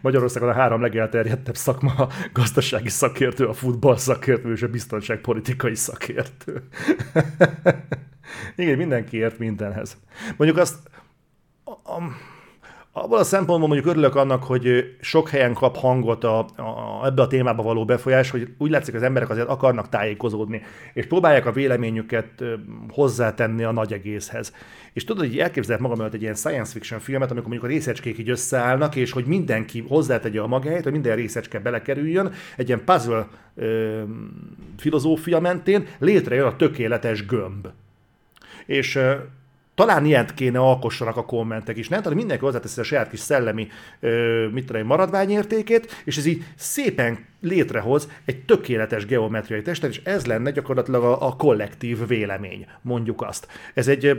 S1: Magyarországon a három legelterjedtebb szakma a gazdasági szakértő, a futball szakértő és a biztonságpolitikai szakértő. (laughs) Igen, mindenki ért mindenhez. Mondjuk azt, a, a, abban a szempontból mondjuk örülök annak, hogy sok helyen kap hangot a, a, ebbe a témába való befolyás, hogy úgy látszik, az emberek azért akarnak tájékozódni, és próbálják a véleményüket hozzátenni a nagy egészhez. És tudod, hogy elképzelhet magam előtt egy ilyen science fiction filmet, amikor mondjuk a részecskék így összeállnak, és hogy mindenki hozzátegye a magáét, hogy minden részecske belekerüljön, egy ilyen puzzle ö, filozófia mentén létrejön a tökéletes gömb. És talán ilyet kéne alkossanak a kommentek is, nem? Tehát mindenki hozzáteszi a saját kis szellemi ö, mit tudom, maradványértékét, és ez így szépen létrehoz egy tökéletes geometriai testet, és ez lenne gyakorlatilag a, a kollektív vélemény, mondjuk azt. Ez egy e,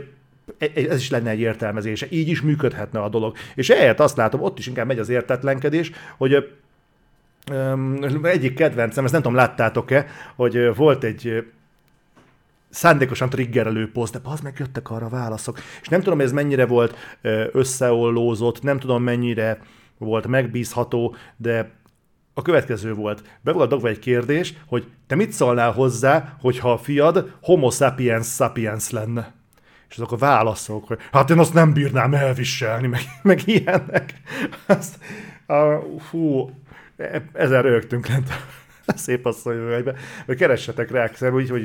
S1: e, ez is lenne egy értelmezése, így is működhetne a dolog. És ehhez azt látom, ott is inkább megy az értetlenkedés, hogy um, egyik kedvencem, ezt nem tudom, láttátok-e, hogy volt egy szándékosan triggerelő poszt, de az meg jöttek arra válaszok. És nem tudom, ez mennyire volt összeollózott, nem tudom, mennyire volt megbízható, de a következő volt. Be volt dobva egy kérdés, hogy te mit szólnál hozzá, hogyha a fiad homo sapiens sapiens lenne? És azok a válaszok, hogy hát én azt nem bírnám elviselni, meg, (laughs) meg ilyenek. Azt, a, fú, e, ezen rögtünk lent. (laughs) Szép asszony, hogy keressetek rá, úgy, hogy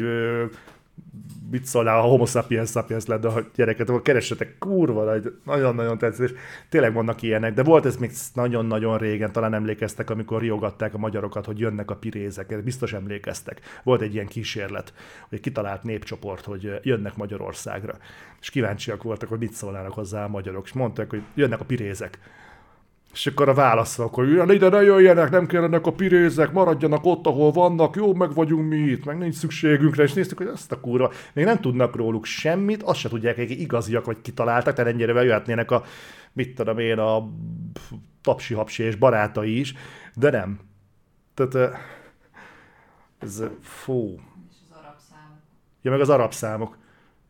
S1: mit szólnál, ha homo sapiens sapiens lenne a gyereket, akkor keressetek kurva, nagyon-nagyon tetszett, és tényleg vannak ilyenek, de volt ez még nagyon-nagyon régen, talán emlékeztek, amikor riogatták a magyarokat, hogy jönnek a pirézek, biztos emlékeztek. Volt egy ilyen kísérlet, hogy kitalált népcsoport, hogy jönnek Magyarországra, és kíváncsiak voltak, hogy mit szólnának hozzá a magyarok, és mondták, hogy jönnek a pirézek és akkor a válaszok, hogy ide ne jöjjenek, nem kellenek a pirézek, maradjanak ott, ahol vannak, jó, meg vagyunk mi itt, meg nincs szükségünkre, és néztük, hogy ezt a kurva, még nem tudnak róluk semmit, azt se tudják, hogy igaziak vagy kitaláltak, tehát ennyire jöhetnének a, mit tudom én, a tapsi hapsi és barátai is, de nem. Tehát ez, fú. És az arab számok. Ja, meg az arab számok.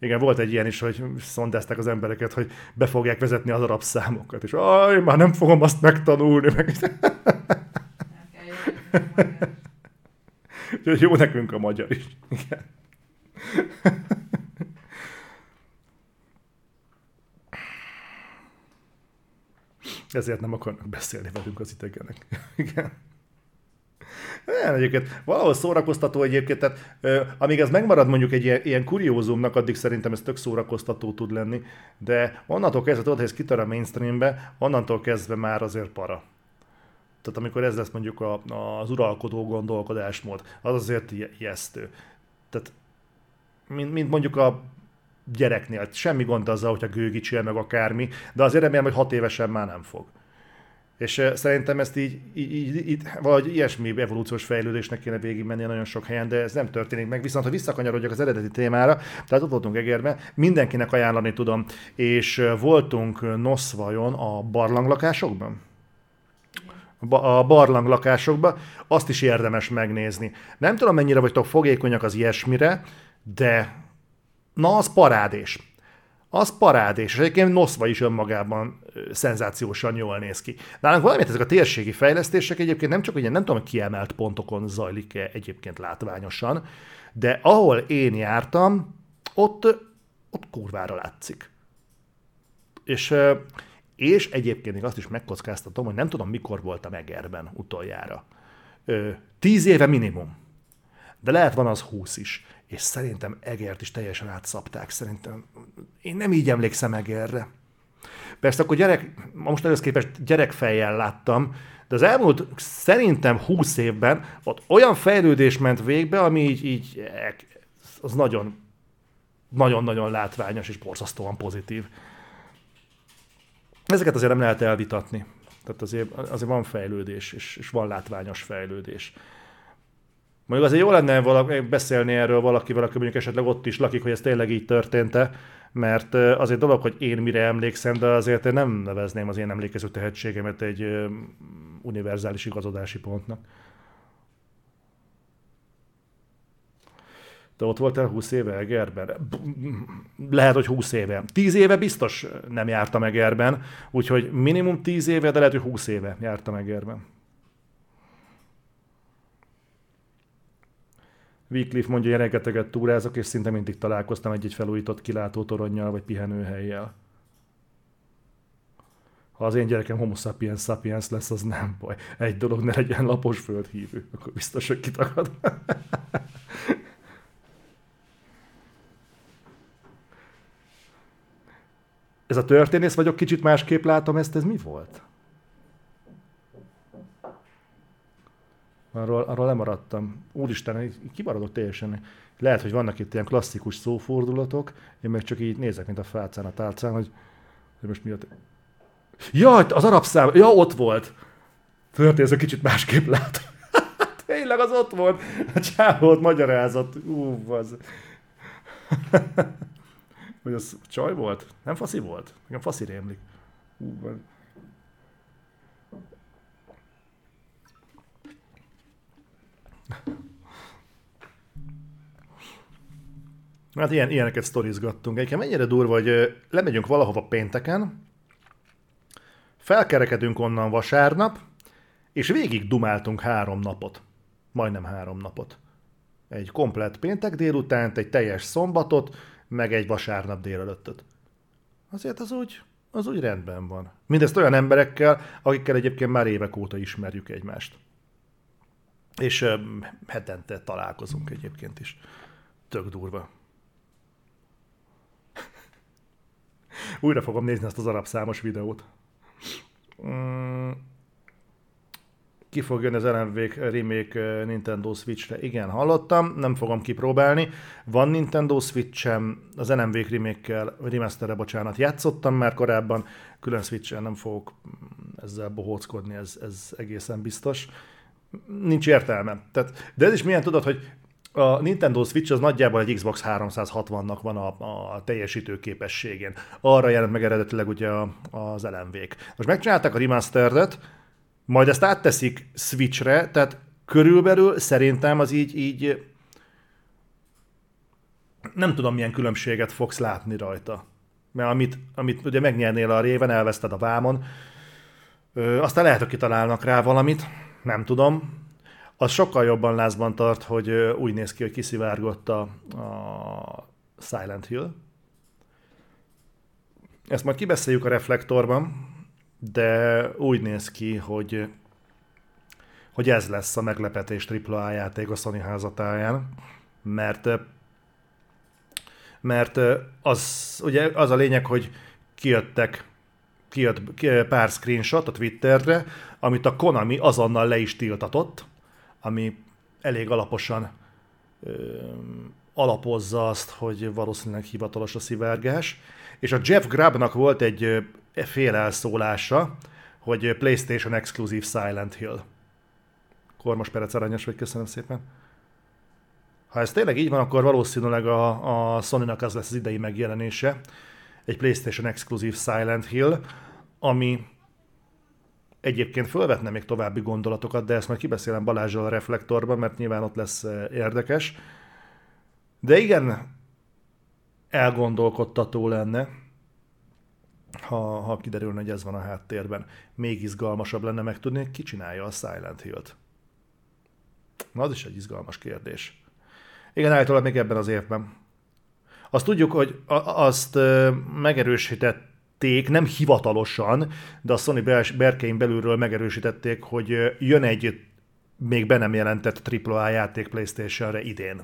S1: Igen, volt egy ilyen is, hogy szondázták az embereket, hogy be fogják vezetni az arab számokat, és aj, már nem fogom azt megtanulni. Meg... (laughs) Jó nekünk a magyar is. Igen. Ezért nem akarnak beszélni velünk az idegenek. Igen. Nem, egyébként valahol szórakoztató egyébként, tehát ö, amíg ez megmarad mondjuk egy ilyen, ilyen kuriózumnak, addig szerintem ez tök szórakoztató tud lenni, de onnantól kezdve, tudod, hogy ez kitör a mainstreambe, onnantól kezdve már azért para. Tehát amikor ez lesz mondjuk a, a, az uralkodó gondolkodásmód, az azért ijesztő. Tehát mint, mint mondjuk a gyereknél, semmi gond azzal, hogyha gőgicsél meg akármi, de azért remélem, hogy hat évesen már nem fog. És szerintem ezt így, így, így, így vagy ilyesmi evolúciós fejlődésnek kéne végigmenni nagyon sok helyen, de ez nem történik meg. Viszont ha visszakanyarodjak az eredeti témára, tehát ott voltunk Egerben, mindenkinek ajánlani tudom, és voltunk Noszvajon a barlanglakásokban a barlanglakásokban, azt is érdemes megnézni. Nem tudom, mennyire vagytok fogékonyak az ilyesmire, de na, az parádés az parádés, és egyébként Noszva is önmagában szenzációsan jól néz ki. Nálunk valamit ezek a térségi fejlesztések egyébként nem csak ugye nem tudom, kiemelt pontokon zajlik-e egyébként látványosan, de ahol én jártam, ott, ott kurvára látszik. És, és egyébként még azt is megkockáztatom, hogy nem tudom, mikor voltam Egerben utoljára. Tíz éve minimum. De lehet van az húsz is és szerintem Egert is teljesen átszapták, szerintem. Én nem így emlékszem Egerre. Persze akkor gyerek, most először képest gyerekfejjel láttam, de az elmúlt szerintem 20 évben ott olyan fejlődés ment végbe, ami így, így az nagyon, nagyon-nagyon látványos és borzasztóan pozitív. Ezeket azért nem lehet elvitatni. Tehát azért, azért van fejlődés, és, és van látványos fejlődés. Mondjuk azért jó lenne valaki, beszélni erről valakivel, aki mondjuk esetleg ott is lakik, hogy ez tényleg így történt-e, mert azért dolog, hogy én mire emlékszem, de azért én nem nevezném az én emlékező tehetségemet egy univerzális igazodási pontnak. De ott voltál 20 éve Egerben? Lehet, hogy 20 éve. 10 éve biztos nem jártam Egerben, úgyhogy minimum 10 éve, de lehet, hogy 20 éve jártam Egerben. Wycliffe mondja, hogy rengeteget túrázok, és szinte mindig találkoztam egy-egy felújított kilátótoronnyal vagy pihenőhelyjel. ha az én gyerekem homo sapiens sapiens lesz, az nem baj. Egy dolog, ne legyen lapos földhívő, akkor biztos, hogy kitakad. (laughs) ez a történész vagyok, kicsit másképp látom ezt, ez mi volt? Arról, arról lemaradtam. Úristen, kimaradok teljesen. Lehet, hogy vannak itt ilyen klasszikus szófordulatok, én meg csak így nézek, mint a fácán a tálcán, hogy, hogy most mi a... Ja, az arab szám, ja, ott volt. Történész, kicsit másképp látom. (laughs) Tényleg az ott volt. A csávót magyarázott. Ú, az. (laughs) Hogy az csaj volt? Nem faszi volt? Nekem faszi rémlik. Ú, van. Hát ilyen, ilyeneket sztorizgattunk. Egyébként mennyire durva, hogy lemegyünk valahova pénteken, felkerekedünk onnan vasárnap, és végig dumáltunk három napot. Majdnem három napot. Egy komplet péntek délutánt, egy teljes szombatot, meg egy vasárnap délelőttöt. Azért az úgy, az úgy rendben van. Mindezt olyan emberekkel, akikkel egyébként már évek óta ismerjük egymást. És hetente találkozunk egyébként is. Tök durva. (laughs) Újra fogom nézni ezt az arab számos videót. Mm ki fog jönni az LMV remake Nintendo Switch-re. Igen, hallottam, nem fogom kipróbálni. Van Nintendo Switch-em, az LMV remake-kel, remasterre, bocsánat, játszottam már korábban, külön switch nem fogok ezzel bohóckodni, ez, ez egészen biztos. Nincs értelme. Tehát, de ez is milyen tudod, hogy a Nintendo Switch az nagyjából egy Xbox 360-nak van a, a teljesítő képességén. Arra jelent meg eredetileg ugye az LMV-k. Most megcsinálták a remasteredet, majd ezt átteszik Switchre, tehát körülbelül szerintem az így, így nem tudom, milyen különbséget fogsz látni rajta. Mert amit, amit ugye megnyernél a réven, elveszted a vámon, ö, aztán lehet, hogy kitalálnak rá valamit, nem tudom. Az sokkal jobban lázban tart, hogy úgy néz ki, hogy kiszivárgott a, a Silent Hill. Ezt majd kibeszéljük a reflektorban, de úgy néz ki, hogy, hogy ez lesz a meglepetés AAA játék a Sony házatáján, mert mert az, ugye az a lényeg, hogy kijöttek kijött pár screenshot a Twitterre, amit a Konami azonnal le is tiltatott, ami elég alaposan ö, alapozza azt, hogy valószínűleg hivatalos a szivárgás. És a Jeff Grabnak volt egy fél elszólása, hogy PlayStation Exclusive Silent Hill. Kormos Perec aranyos vagy, köszönöm szépen. Ha ez tényleg így van, akkor valószínűleg a, a Sony-nak az lesz az idei megjelenése, egy PlayStation Exclusive Silent Hill, ami egyébként fölvetne még további gondolatokat, de ezt majd kibeszélem Balázsral a reflektorban, mert nyilván ott lesz eh, érdekes. De igen, elgondolkodtató lenne, ha, ha kiderülne, hogy ez van a háttérben. Még izgalmasabb lenne megtudni, ki csinálja a Silent Hill-t. Na, az is egy izgalmas kérdés. Igen, állítólag még ebben az évben. Azt tudjuk, hogy azt megerősítették, nem hivatalosan, de a Sony berkein belülről megerősítették, hogy jön egy még be nem jelentett AAA játék PlayStation-re idén.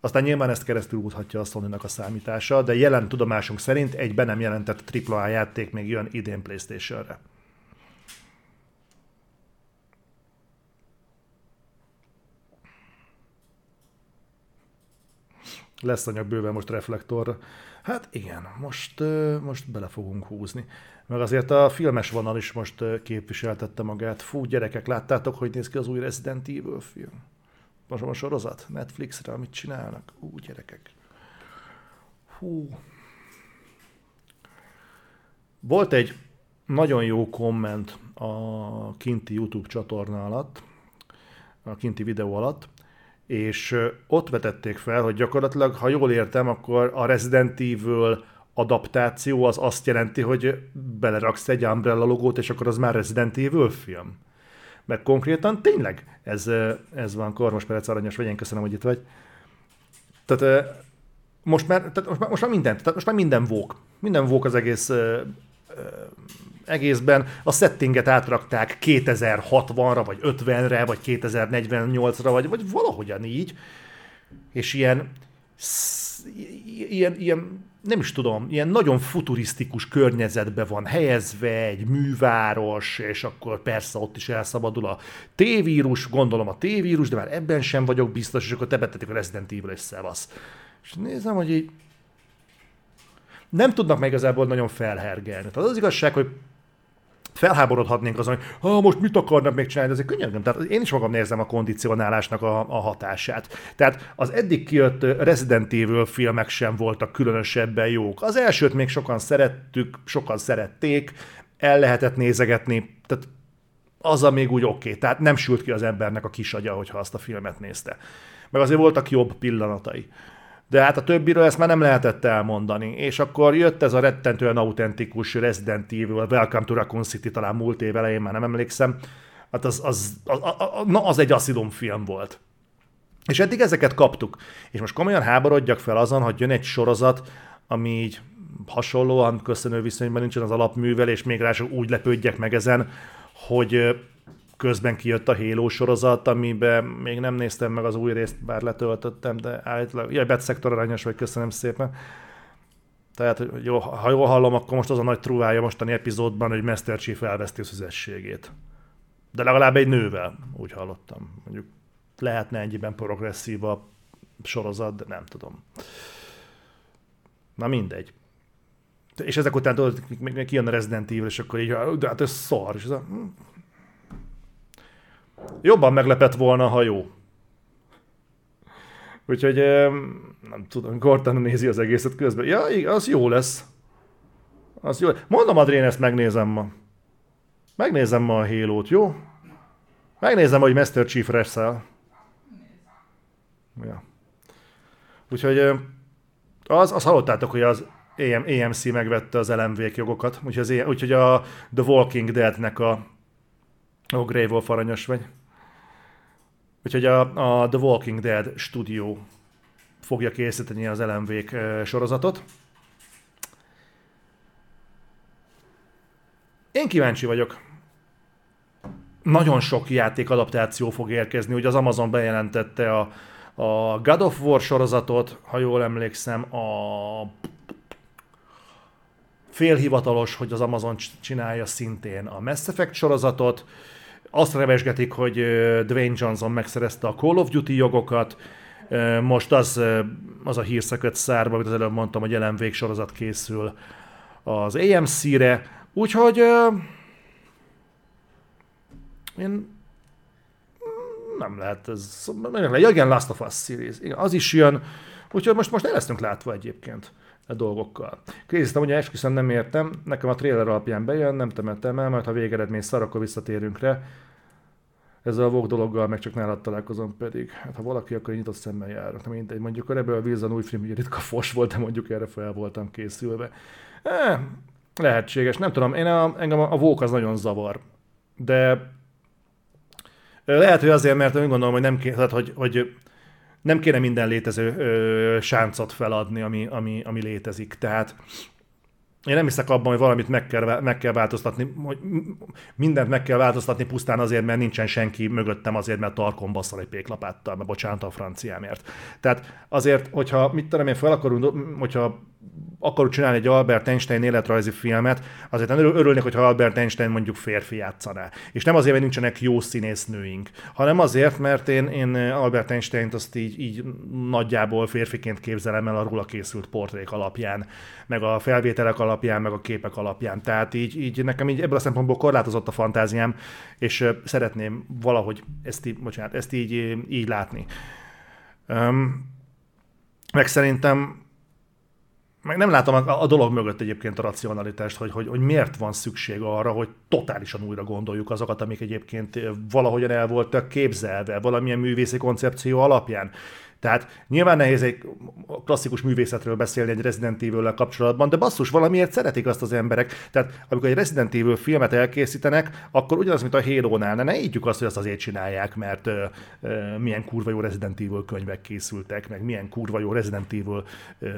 S1: Aztán nyilván ezt keresztül úthatja a sony a számítása, de jelen tudomásunk szerint egy be nem jelentett AAA játék még jön idén PlayStation-re. Lesz anyag bőven most reflektor. Hát igen, most, most bele fogunk húzni. Meg azért a filmes vonal is most képviseltette magát. Fú, gyerekek, láttátok, hogy néz ki az új Resident Evil film? most a sorozat Netflixre, amit csinálnak. Ú, gyerekek. Hú. Volt egy nagyon jó komment a kinti YouTube csatorna alatt, a kinti videó alatt, és ott vetették fel, hogy gyakorlatilag, ha jól értem, akkor a Resident Evil adaptáció az azt jelenti, hogy beleraksz egy Umbrella logót, és akkor az már Resident Evil film mert konkrétan tényleg ez, ez van, Kormos Perec Aranyos, vagy én köszönöm, hogy itt vagy. Tehát most már, tehát most már, most már minden, tehát most már minden vók. Minden vók az egész egészben. A settinget átrakták 2060-ra, vagy 50-re, vagy 2048-ra, vagy, vagy valahogyan így. És ilyen, ilyen, ilyen nem is tudom, ilyen nagyon futurisztikus környezetbe van helyezve egy műváros, és akkor persze ott is elszabadul a T-vírus, gondolom a T-vírus, de már ebben sem vagyok biztos, és akkor te betetik a Resident Evil és szevasz. És nézem, hogy így nem tudnak meg igazából nagyon felhergelni. Tehát az igazság, hogy felháborodhatnénk azon, hogy ha most mit akarnak még csinálni, azért könnyen Tehát én is magam nézem a kondicionálásnak a, a hatását. Tehát az eddig kijött Resident Evil filmek sem voltak különösebben jók. Az elsőt még sokan szerettük, sokan szerették, el lehetett nézegetni, tehát az a még úgy oké, okay. tehát nem sült ki az embernek a kisagya, hogyha azt a filmet nézte. Meg azért voltak jobb pillanatai de hát a többiről ezt már nem lehetett elmondani. És akkor jött ez a rettentően autentikus Resident Evil, Welcome to Raccoon City, talán múlt év elején, már nem emlékszem. Hát az, az, az, az, na, az egy aszidom film volt. És eddig ezeket kaptuk. És most komolyan háborodjak fel azon, hogy jön egy sorozat, ami így hasonlóan köszönő viszonyban nincsen az alapművel, és még rá úgy lepődjek meg ezen, hogy közben kijött a Halo sorozat, amiben még nem néztem meg az új részt, bár letöltöttem, de állítólag, jaj, Bad Sector aranyos vagy, köszönöm szépen. Tehát, jó, ha jól hallom, akkor most az a nagy trúvája mostani epizódban, hogy Master Chief elveszti a szüzességét. De legalább egy nővel, úgy hallottam. Mondjuk lehetne ennyiben progresszív a sorozat, de nem tudom. Na mindegy. És ezek után tudod, még kijön a Resident Evil, és akkor így, de hát ez szar. És ez a, Jobban meglepett volna, ha jó. Úgyhogy nem tudom, Gortan nézi az egészet közben. Ja, igen, az jó lesz. Az jó. Mondom, Adrén, ezt megnézem ma. Megnézem ma a halo jó? Megnézem, hogy Master Chief reszel. Ja. Úgyhogy az, az hallottátok, hogy az AM, AMC megvette az lmv jogokat, úgyhogy, az, úgyhogy a The Walking Dead-nek a, a Grey Wolf aranyos vagy. Úgyhogy a, a The Walking Dead stúdió fogja készíteni az lmv sorozatot. Én kíváncsi vagyok. Nagyon sok játék adaptáció fog érkezni, ugye az Amazon bejelentette a, a God of War sorozatot, ha jól emlékszem, a félhivatalos, hogy az Amazon csinálja szintén a Mass Effect sorozatot, azt revesgetik, hogy Dwayne Johnson megszerezte a Call of Duty jogokat, most az, az a hírszökött szárba, amit az előbb mondtam, hogy jelen végsorozat készül az AMC-re, úgyhogy én nem lehet ez, nem lehet. igen, Last of Us series, igen, az is jön, úgyhogy most, most el leszünk látva egyébként a dolgokkal. Kérdeztem, hogy esküszöm nem értem, nekem a trailer alapján bejön, nem temettem el, majd ha végeredmény szar, akkor visszatérünk rá. Ezzel a vok dologgal meg csak nálad találkozom pedig. Hát ha valaki, akkor nyitott szemmel járok. Nem mindegy, mondjuk a Wilson új film ugye ritka fos volt, de mondjuk erre fel voltam készülve. Eh, lehetséges, nem tudom, én a, engem a, a Vók az nagyon zavar. De lehet, hogy azért, mert én gondolom, hogy nem kéne, tehát, hogy, hogy nem kéne minden létező ö, sáncot feladni, ami, ami, ami létezik. Tehát én nem hiszek abban, hogy valamit meg kell, meg kell változtatni, hogy mindent meg kell változtatni pusztán azért, mert nincsen senki mögöttem azért, mert tarkon basszal egy péklapáttal, mert bocsánat a franciámért. Tehát azért, hogyha mit tudom én fel akarunk, hogyha akarok csinálni egy Albert Einstein életrajzi filmet, azért nem örülnék, hogyha Albert Einstein mondjuk férfi játszaná. És nem azért, mert nincsenek jó színésznőink, hanem azért, mert én, én Albert Einstein-t azt így, így nagyjából férfiként képzelem el a róla készült portrék alapján, meg a felvételek alapján, meg a képek alapján. Tehát így, így nekem így ebből a szempontból korlátozott a fantáziám, és szeretném valahogy ezt így, bocsánat, ezt így, így látni. Um, meg szerintem meg nem látom a, a dolog mögött egyébként a racionalitást, hogy, hogy, hogy miért van szükség arra, hogy totálisan újra gondoljuk azokat, amik egyébként valahogyan el voltak képzelve, valamilyen művészi koncepció alapján. Tehát nyilván nehéz egy klasszikus művészetről beszélni egy Resident evil kapcsolatban, de basszus, valamiért szeretik azt az emberek. Tehát amikor egy Resident Evil filmet elkészítenek, akkor ugyanaz, mint a Halo-nál, ne, ne ígyük azt, hogy azt azért csinálják, mert ö, ö, milyen kurva jó Resident Evil könyvek készültek, meg milyen kurva jó Resident Evil, ö,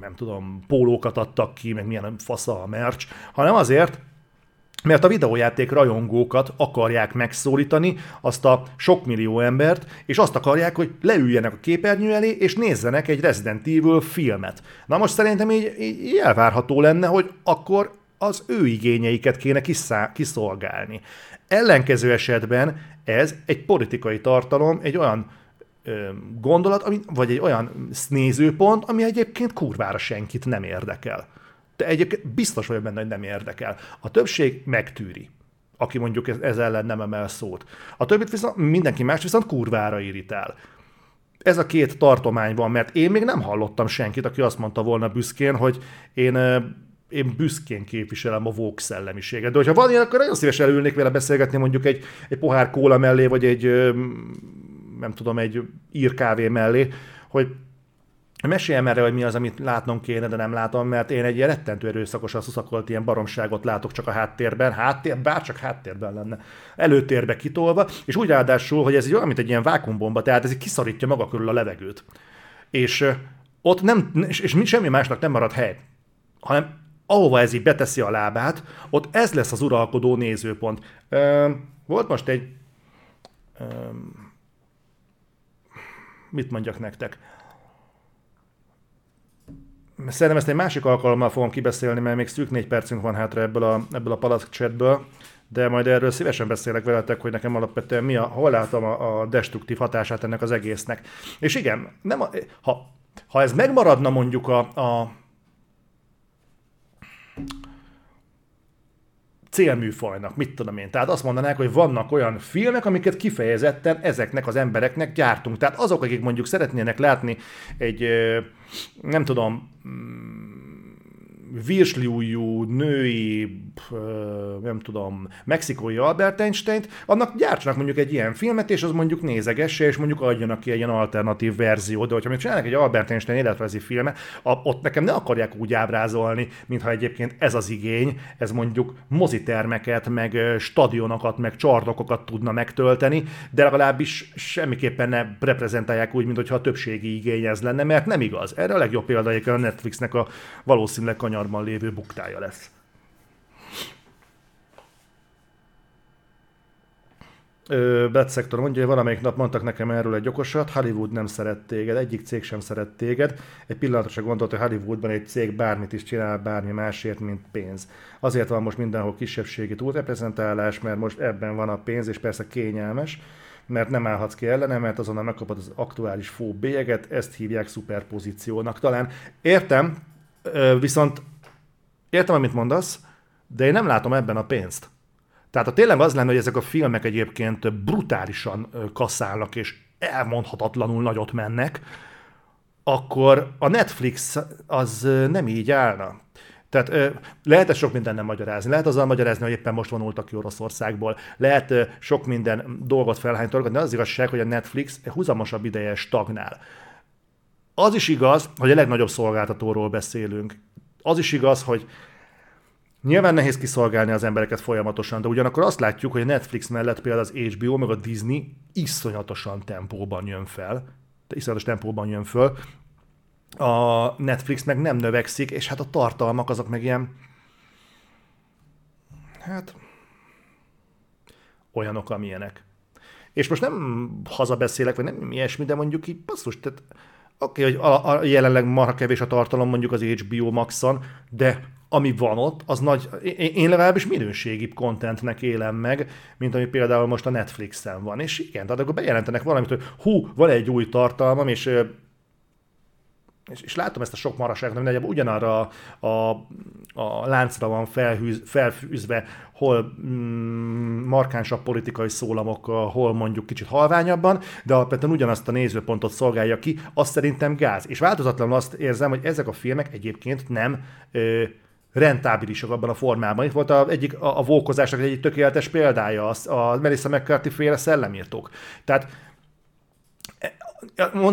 S1: nem tudom, pólókat adtak ki, meg milyen fasza a merch, hanem azért, mert a videójáték rajongókat akarják megszólítani, azt a sok millió embert, és azt akarják, hogy leüljenek a képernyő elé, és nézzenek egy Resident Evil filmet. Na most szerintem így, így elvárható lenne, hogy akkor az ő igényeiket kéne kiszolgálni. Ellenkező esetben ez egy politikai tartalom, egy olyan ö, gondolat, ami, vagy egy olyan nézőpont, ami egyébként kurvára senkit nem érdekel de egyébként biztos vagyok benne, hogy nem érdekel. A többség megtűri aki mondjuk ez, ellen nem emel szót. A többit viszont mindenki más viszont kurvára irritál. Ez a két tartomány van, mert én még nem hallottam senkit, aki azt mondta volna büszkén, hogy én én büszkén képviselem a vók szellemiséget. De hogyha van ilyen, akkor nagyon szívesen ülnék vele beszélgetni mondjuk egy, egy pohár kóla mellé, vagy egy, nem tudom, egy írkávé mellé, hogy Meséljem erre, hogy mi az, amit látnom kéne, de nem látom, mert én egy ilyen rettentő erőszakosan szuszakolt ilyen baromságot látok csak a háttérben, háttér, bár csak háttérben lenne, előtérbe kitolva, és úgy ráadásul, hogy ez egy olyan, mint egy ilyen vákumbomba, tehát ez kiszorítja maga körül a levegőt. És ott nem, és, és semmi másnak nem marad hely, hanem ahova ez így beteszi a lábát, ott ez lesz az uralkodó nézőpont. Ö, volt most egy... Ö, mit mondjak nektek? Szerintem ezt egy másik alkalommal fogom kibeszélni, mert még szűk négy percünk van hátra ebből a, ebből a palack chatből, de majd erről szívesen beszélek veletek, hogy nekem alapvetően mi a, hol látom a, a destruktív hatását ennek az egésznek. És igen, nem a, ha, ha ez megmaradna mondjuk a, a célműfajnak, mit tudom én. Tehát azt mondanák, hogy vannak olyan filmek, amiket kifejezetten ezeknek az embereknek gyártunk. Tehát azok, akik mondjuk szeretnének látni egy, nem tudom, mm, virsliújú, női, nem tudom, mexikói Albert Einstein-t, annak gyártsanak mondjuk egy ilyen filmet, és az mondjuk nézegesse, és mondjuk adjanak ki egy ilyen alternatív verziót. De hogyha még csinálnak egy Albert Einstein életrajzi filmet, ott nekem ne akarják úgy ábrázolni, mintha egyébként ez az igény, ez mondjuk mozitermeket, meg stadionokat, meg csarnokokat tudna megtölteni, de legalábbis semmiképpen ne reprezentálják úgy, mintha a többségi igény ez lenne, mert nem igaz. Erre a legjobb példa a Netflixnek a valószínűleg kanyar kanyarban lévő buktája lesz. Szektor mondja, hogy valamelyik nap mondtak nekem erről egy okosat, Hollywood nem szeret téged, egyik cég sem szeret téged. Egy pillanatra sem gondolt, hogy Hollywoodban egy cég bármit is csinál, bármi másért, mint pénz. Azért van most mindenhol kisebbségi túlreprezentálás, mert most ebben van a pénz, és persze kényelmes, mert nem állhatsz ki ellene, mert azonnal megkapod az aktuális fó ezt hívják szuperpozíciónak. Talán értem, viszont Értem, amit mondasz, de én nem látom ebben a pénzt. Tehát ha tényleg az lenne, hogy ezek a filmek egyébként brutálisan kasszálnak, és elmondhatatlanul nagyot mennek, akkor a Netflix az nem így állna. Tehát lehet sok minden nem magyarázni. Lehet azzal magyarázni, hogy éppen most vonultak ki Oroszországból. Lehet sok minden dolgot felhánytorgatni, de az igazság, hogy a Netflix húzamosabb ideje stagnál. Az is igaz, hogy a legnagyobb szolgáltatóról beszélünk az is igaz, hogy Nyilván nehéz kiszolgálni az embereket folyamatosan, de ugyanakkor azt látjuk, hogy a Netflix mellett például az HBO meg a Disney iszonyatosan tempóban jön fel, iszonyatos tempóban jön föl. A Netflix meg nem növekszik, és hát a tartalmak azok meg ilyen hát olyanok, amilyenek. És most nem hazabeszélek, vagy nem ilyesmi, de mondjuk így basszus, tehát Oké, hogy a, a, jelenleg marha kevés a tartalom mondjuk az HBO Maxon, de ami van ott, az nagy, én, én legalábbis minőségibb contentnek élem meg, mint ami például most a Netflixen van. És igen, tehát akkor bejelentenek valamit, hogy hú, van egy új tartalmam, és és, és látom ezt a sok maraságot, hogy nagyjából ugyanarra a, a, a láncra van felhűz, felfűzve, hol mm, markánsabb politikai szólamokkal, hol mondjuk kicsit halványabban, de alapvetően ugyanazt a nézőpontot szolgálja ki, azt szerintem gáz. És változatlanul azt érzem, hogy ezek a filmek egyébként nem ö, rentábilisak abban a formában. Itt volt a, egyik, a, a vókozásnak egy tökéletes példája, az, a Melissa McCarthy féle szellemírtók. Tehát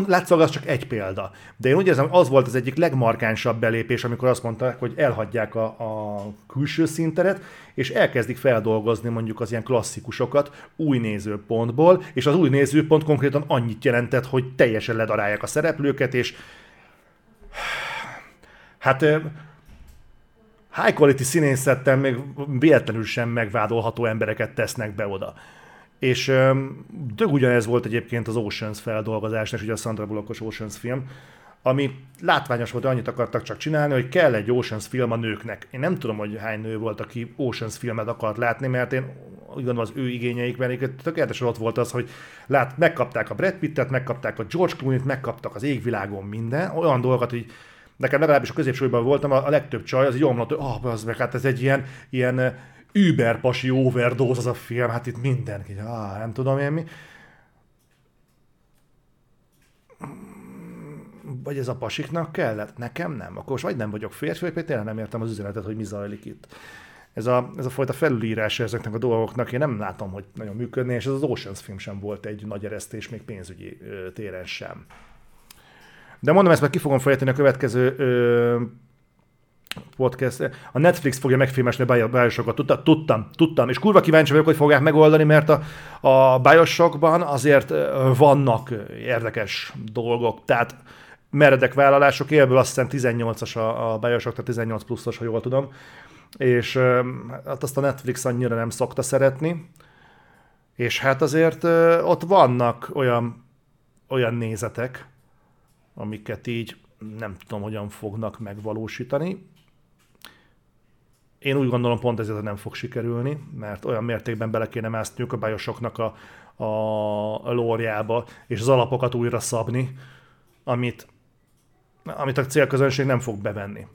S1: Látszólag az csak egy példa. De én úgy érzem, az volt az egyik legmarkánsabb belépés, amikor azt mondták, hogy elhagyják a, a külső szinteret, és elkezdik feldolgozni mondjuk az ilyen klasszikusokat új nézőpontból, és az új nézőpont konkrétan annyit jelentett, hogy teljesen ledarálják a szereplőket, és hát high quality színészettel még véletlenül sem megvádolható embereket tesznek be oda. És tök ugyanez volt egyébként az Oceans feldolgozás, és ugye a Sandra Bullockos Oceans film, ami látványos volt, annyit akartak csak csinálni, hogy kell egy Oceans film a nőknek. Én nem tudom, hogy hány nő volt, aki Oceans filmet akart látni, mert én úgy gondolom az ő igényeikben, tökéletesen ott volt az, hogy lát, megkapták a Brad Pittet, megkapták a George Clooney-t, megkaptak az égvilágon minden, olyan dolgokat, hogy nekem legalábbis a középsúlyban voltam, a, a legtöbb csaj az így omlott, hogy ah, oh, az meg, hát ez egy ilyen, ilyen überpasi overdose az a film, hát itt mindenki, ah, nem tudom én mi. Vagy ez a pasiknak kellett? Nekem nem. Akkor most vagy nem vagyok férfi, vagy tényleg nem értem az üzenetet, hogy mi zajlik itt. Ez a, ez a fajta felülírása ezeknek a dolgoknak, én nem látom, hogy nagyon működni, és ez az Oceans film sem volt egy nagy eresztés, még pénzügyi téren sem. De mondom, ezt meg ki fogom fejteni a következő ö, podcast. A Netflix fogja megfilmesni a Bioshockot. Tudtam, tudtam, tudtam. És kurva kíváncsi vagyok, hogy fogják megoldani, mert a, a Bioshockban azért vannak érdekes dolgok. Tehát meredek vállalások, élből azt hiszem 18-as a, a Bioshock, tehát 18 pluszos, ha jól tudom. És hát azt a Netflix annyira nem szokta szeretni. És hát azért ott vannak olyan, olyan nézetek, amiket így nem tudom, hogyan fognak megvalósítani. Én úgy gondolom pont ezért nem fog sikerülni, mert olyan mértékben bele kéne mászniuk a bajosoknak a, a, lórjába, és az alapokat újra szabni, amit, amit a célközönség nem fog bevenni.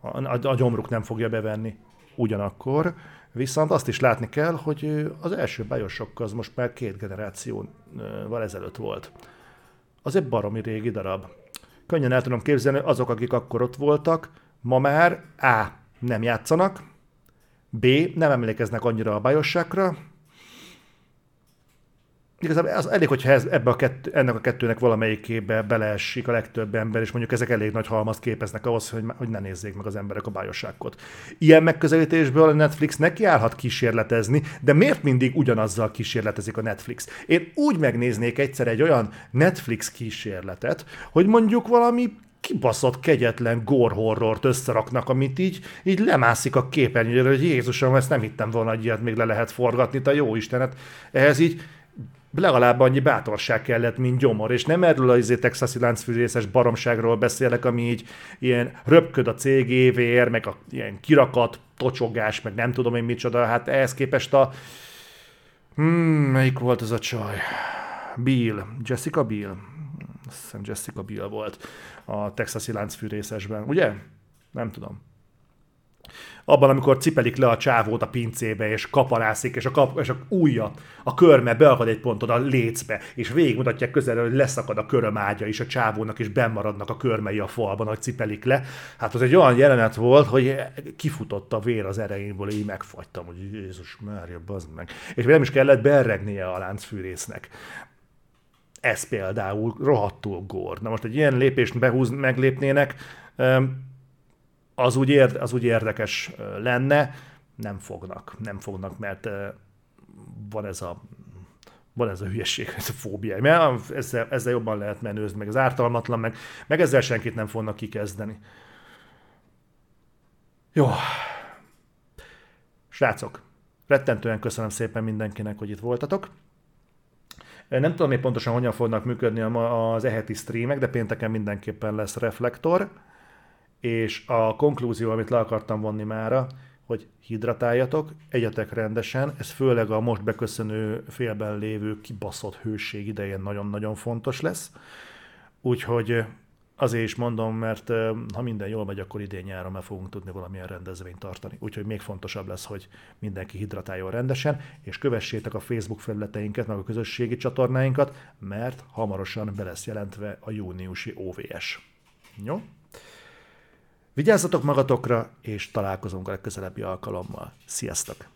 S1: A, a, a gyomruk nem fogja bevenni. Ugyanakkor viszont azt is látni kell, hogy az első bajosok az most már két generációval ezelőtt volt. Az egy baromi régi darab. Könnyen el tudom képzelni, azok, akik akkor ott voltak, ma már A. nem játszanak, B. nem emlékeznek annyira a bajosságra, igazából az elég, hogyha ez, ebbe a kettő, ennek a kettőnek valamelyikébe beleesik a legtöbb ember, és mondjuk ezek elég nagy halmazt képeznek ahhoz, hogy, hogy ne nézzék meg az emberek a bájosságot. Ilyen megközelítésből a Netflix nekiállhat kísérletezni, de miért mindig ugyanazzal kísérletezik a Netflix? Én úgy megnéznék egyszer egy olyan Netflix kísérletet, hogy mondjuk valami kibaszott, kegyetlen gore horrort összeraknak, amit így, így lemászik a képernyőre, hogy Jézusom, ezt nem hittem volna, hogy ilyet még le lehet forgatni, te jó Istenet. Ehhez így legalább annyi bátorság kellett, mint gyomor, és nem erről az izé texasi láncfűrészes baromságról beszélek, ami így ilyen röpköd a cégévér, meg a ilyen kirakat, tocsogás, meg nem tudom én micsoda, hát ehhez képest a... Hmm, melyik volt az a csaj? Bill, Jessica Bill? Azt hiszem Jessica Bill volt a texasi láncfűrészesben, ugye? Nem tudom abban, amikor cipelik le a csávót a pincébe, és kaparászik, és a, kap, és a ujja, a körme beakad egy ponton a lécbe, és végigmutatják közelről, hogy leszakad a körömágya is a csávónak, és bennmaradnak a körmei a falban, hogy cipelik le. Hát az egy olyan jelenet volt, hogy kifutott a vér az erejénből, így megfagytam, hogy Jézus Mária, bazd meg. És nem is kellett berregnie a láncfűrésznek. Ez például rohadtul gór. Na most egy ilyen lépést behúz, meglépnének, az úgy, ér, az úgy érdekes lenne, nem fognak, nem fognak, mert van ez a van ez a hülyeség, ez a fóbia. Mert ezzel, ezzel jobban lehet menőzni, meg az ártalmatlan, meg, meg ezzel senkit nem fognak kikezdeni. Jó. Srácok, rettentően köszönöm szépen mindenkinek, hogy itt voltatok. Nem tudom még pontosan, hogyan fognak működni az eheti streamek, de pénteken mindenképpen lesz reflektor és a konklúzió, amit le akartam vonni mára, hogy hidratáljatok, egyetek rendesen, ez főleg a most beköszönő félben lévő kibaszott hőség idején nagyon-nagyon fontos lesz. Úgyhogy azért is mondom, mert ha minden jól megy, akkor idén nyáron már fogunk tudni valamilyen rendezvényt tartani. Úgyhogy még fontosabb lesz, hogy mindenki hidratáljon rendesen, és kövessétek a Facebook felületeinket, meg a közösségi csatornáinkat, mert hamarosan be lesz jelentve a júniusi OVS. Jó? Vigyázzatok magatokra, és találkozunk a legközelebbi alkalommal. Sziasztok!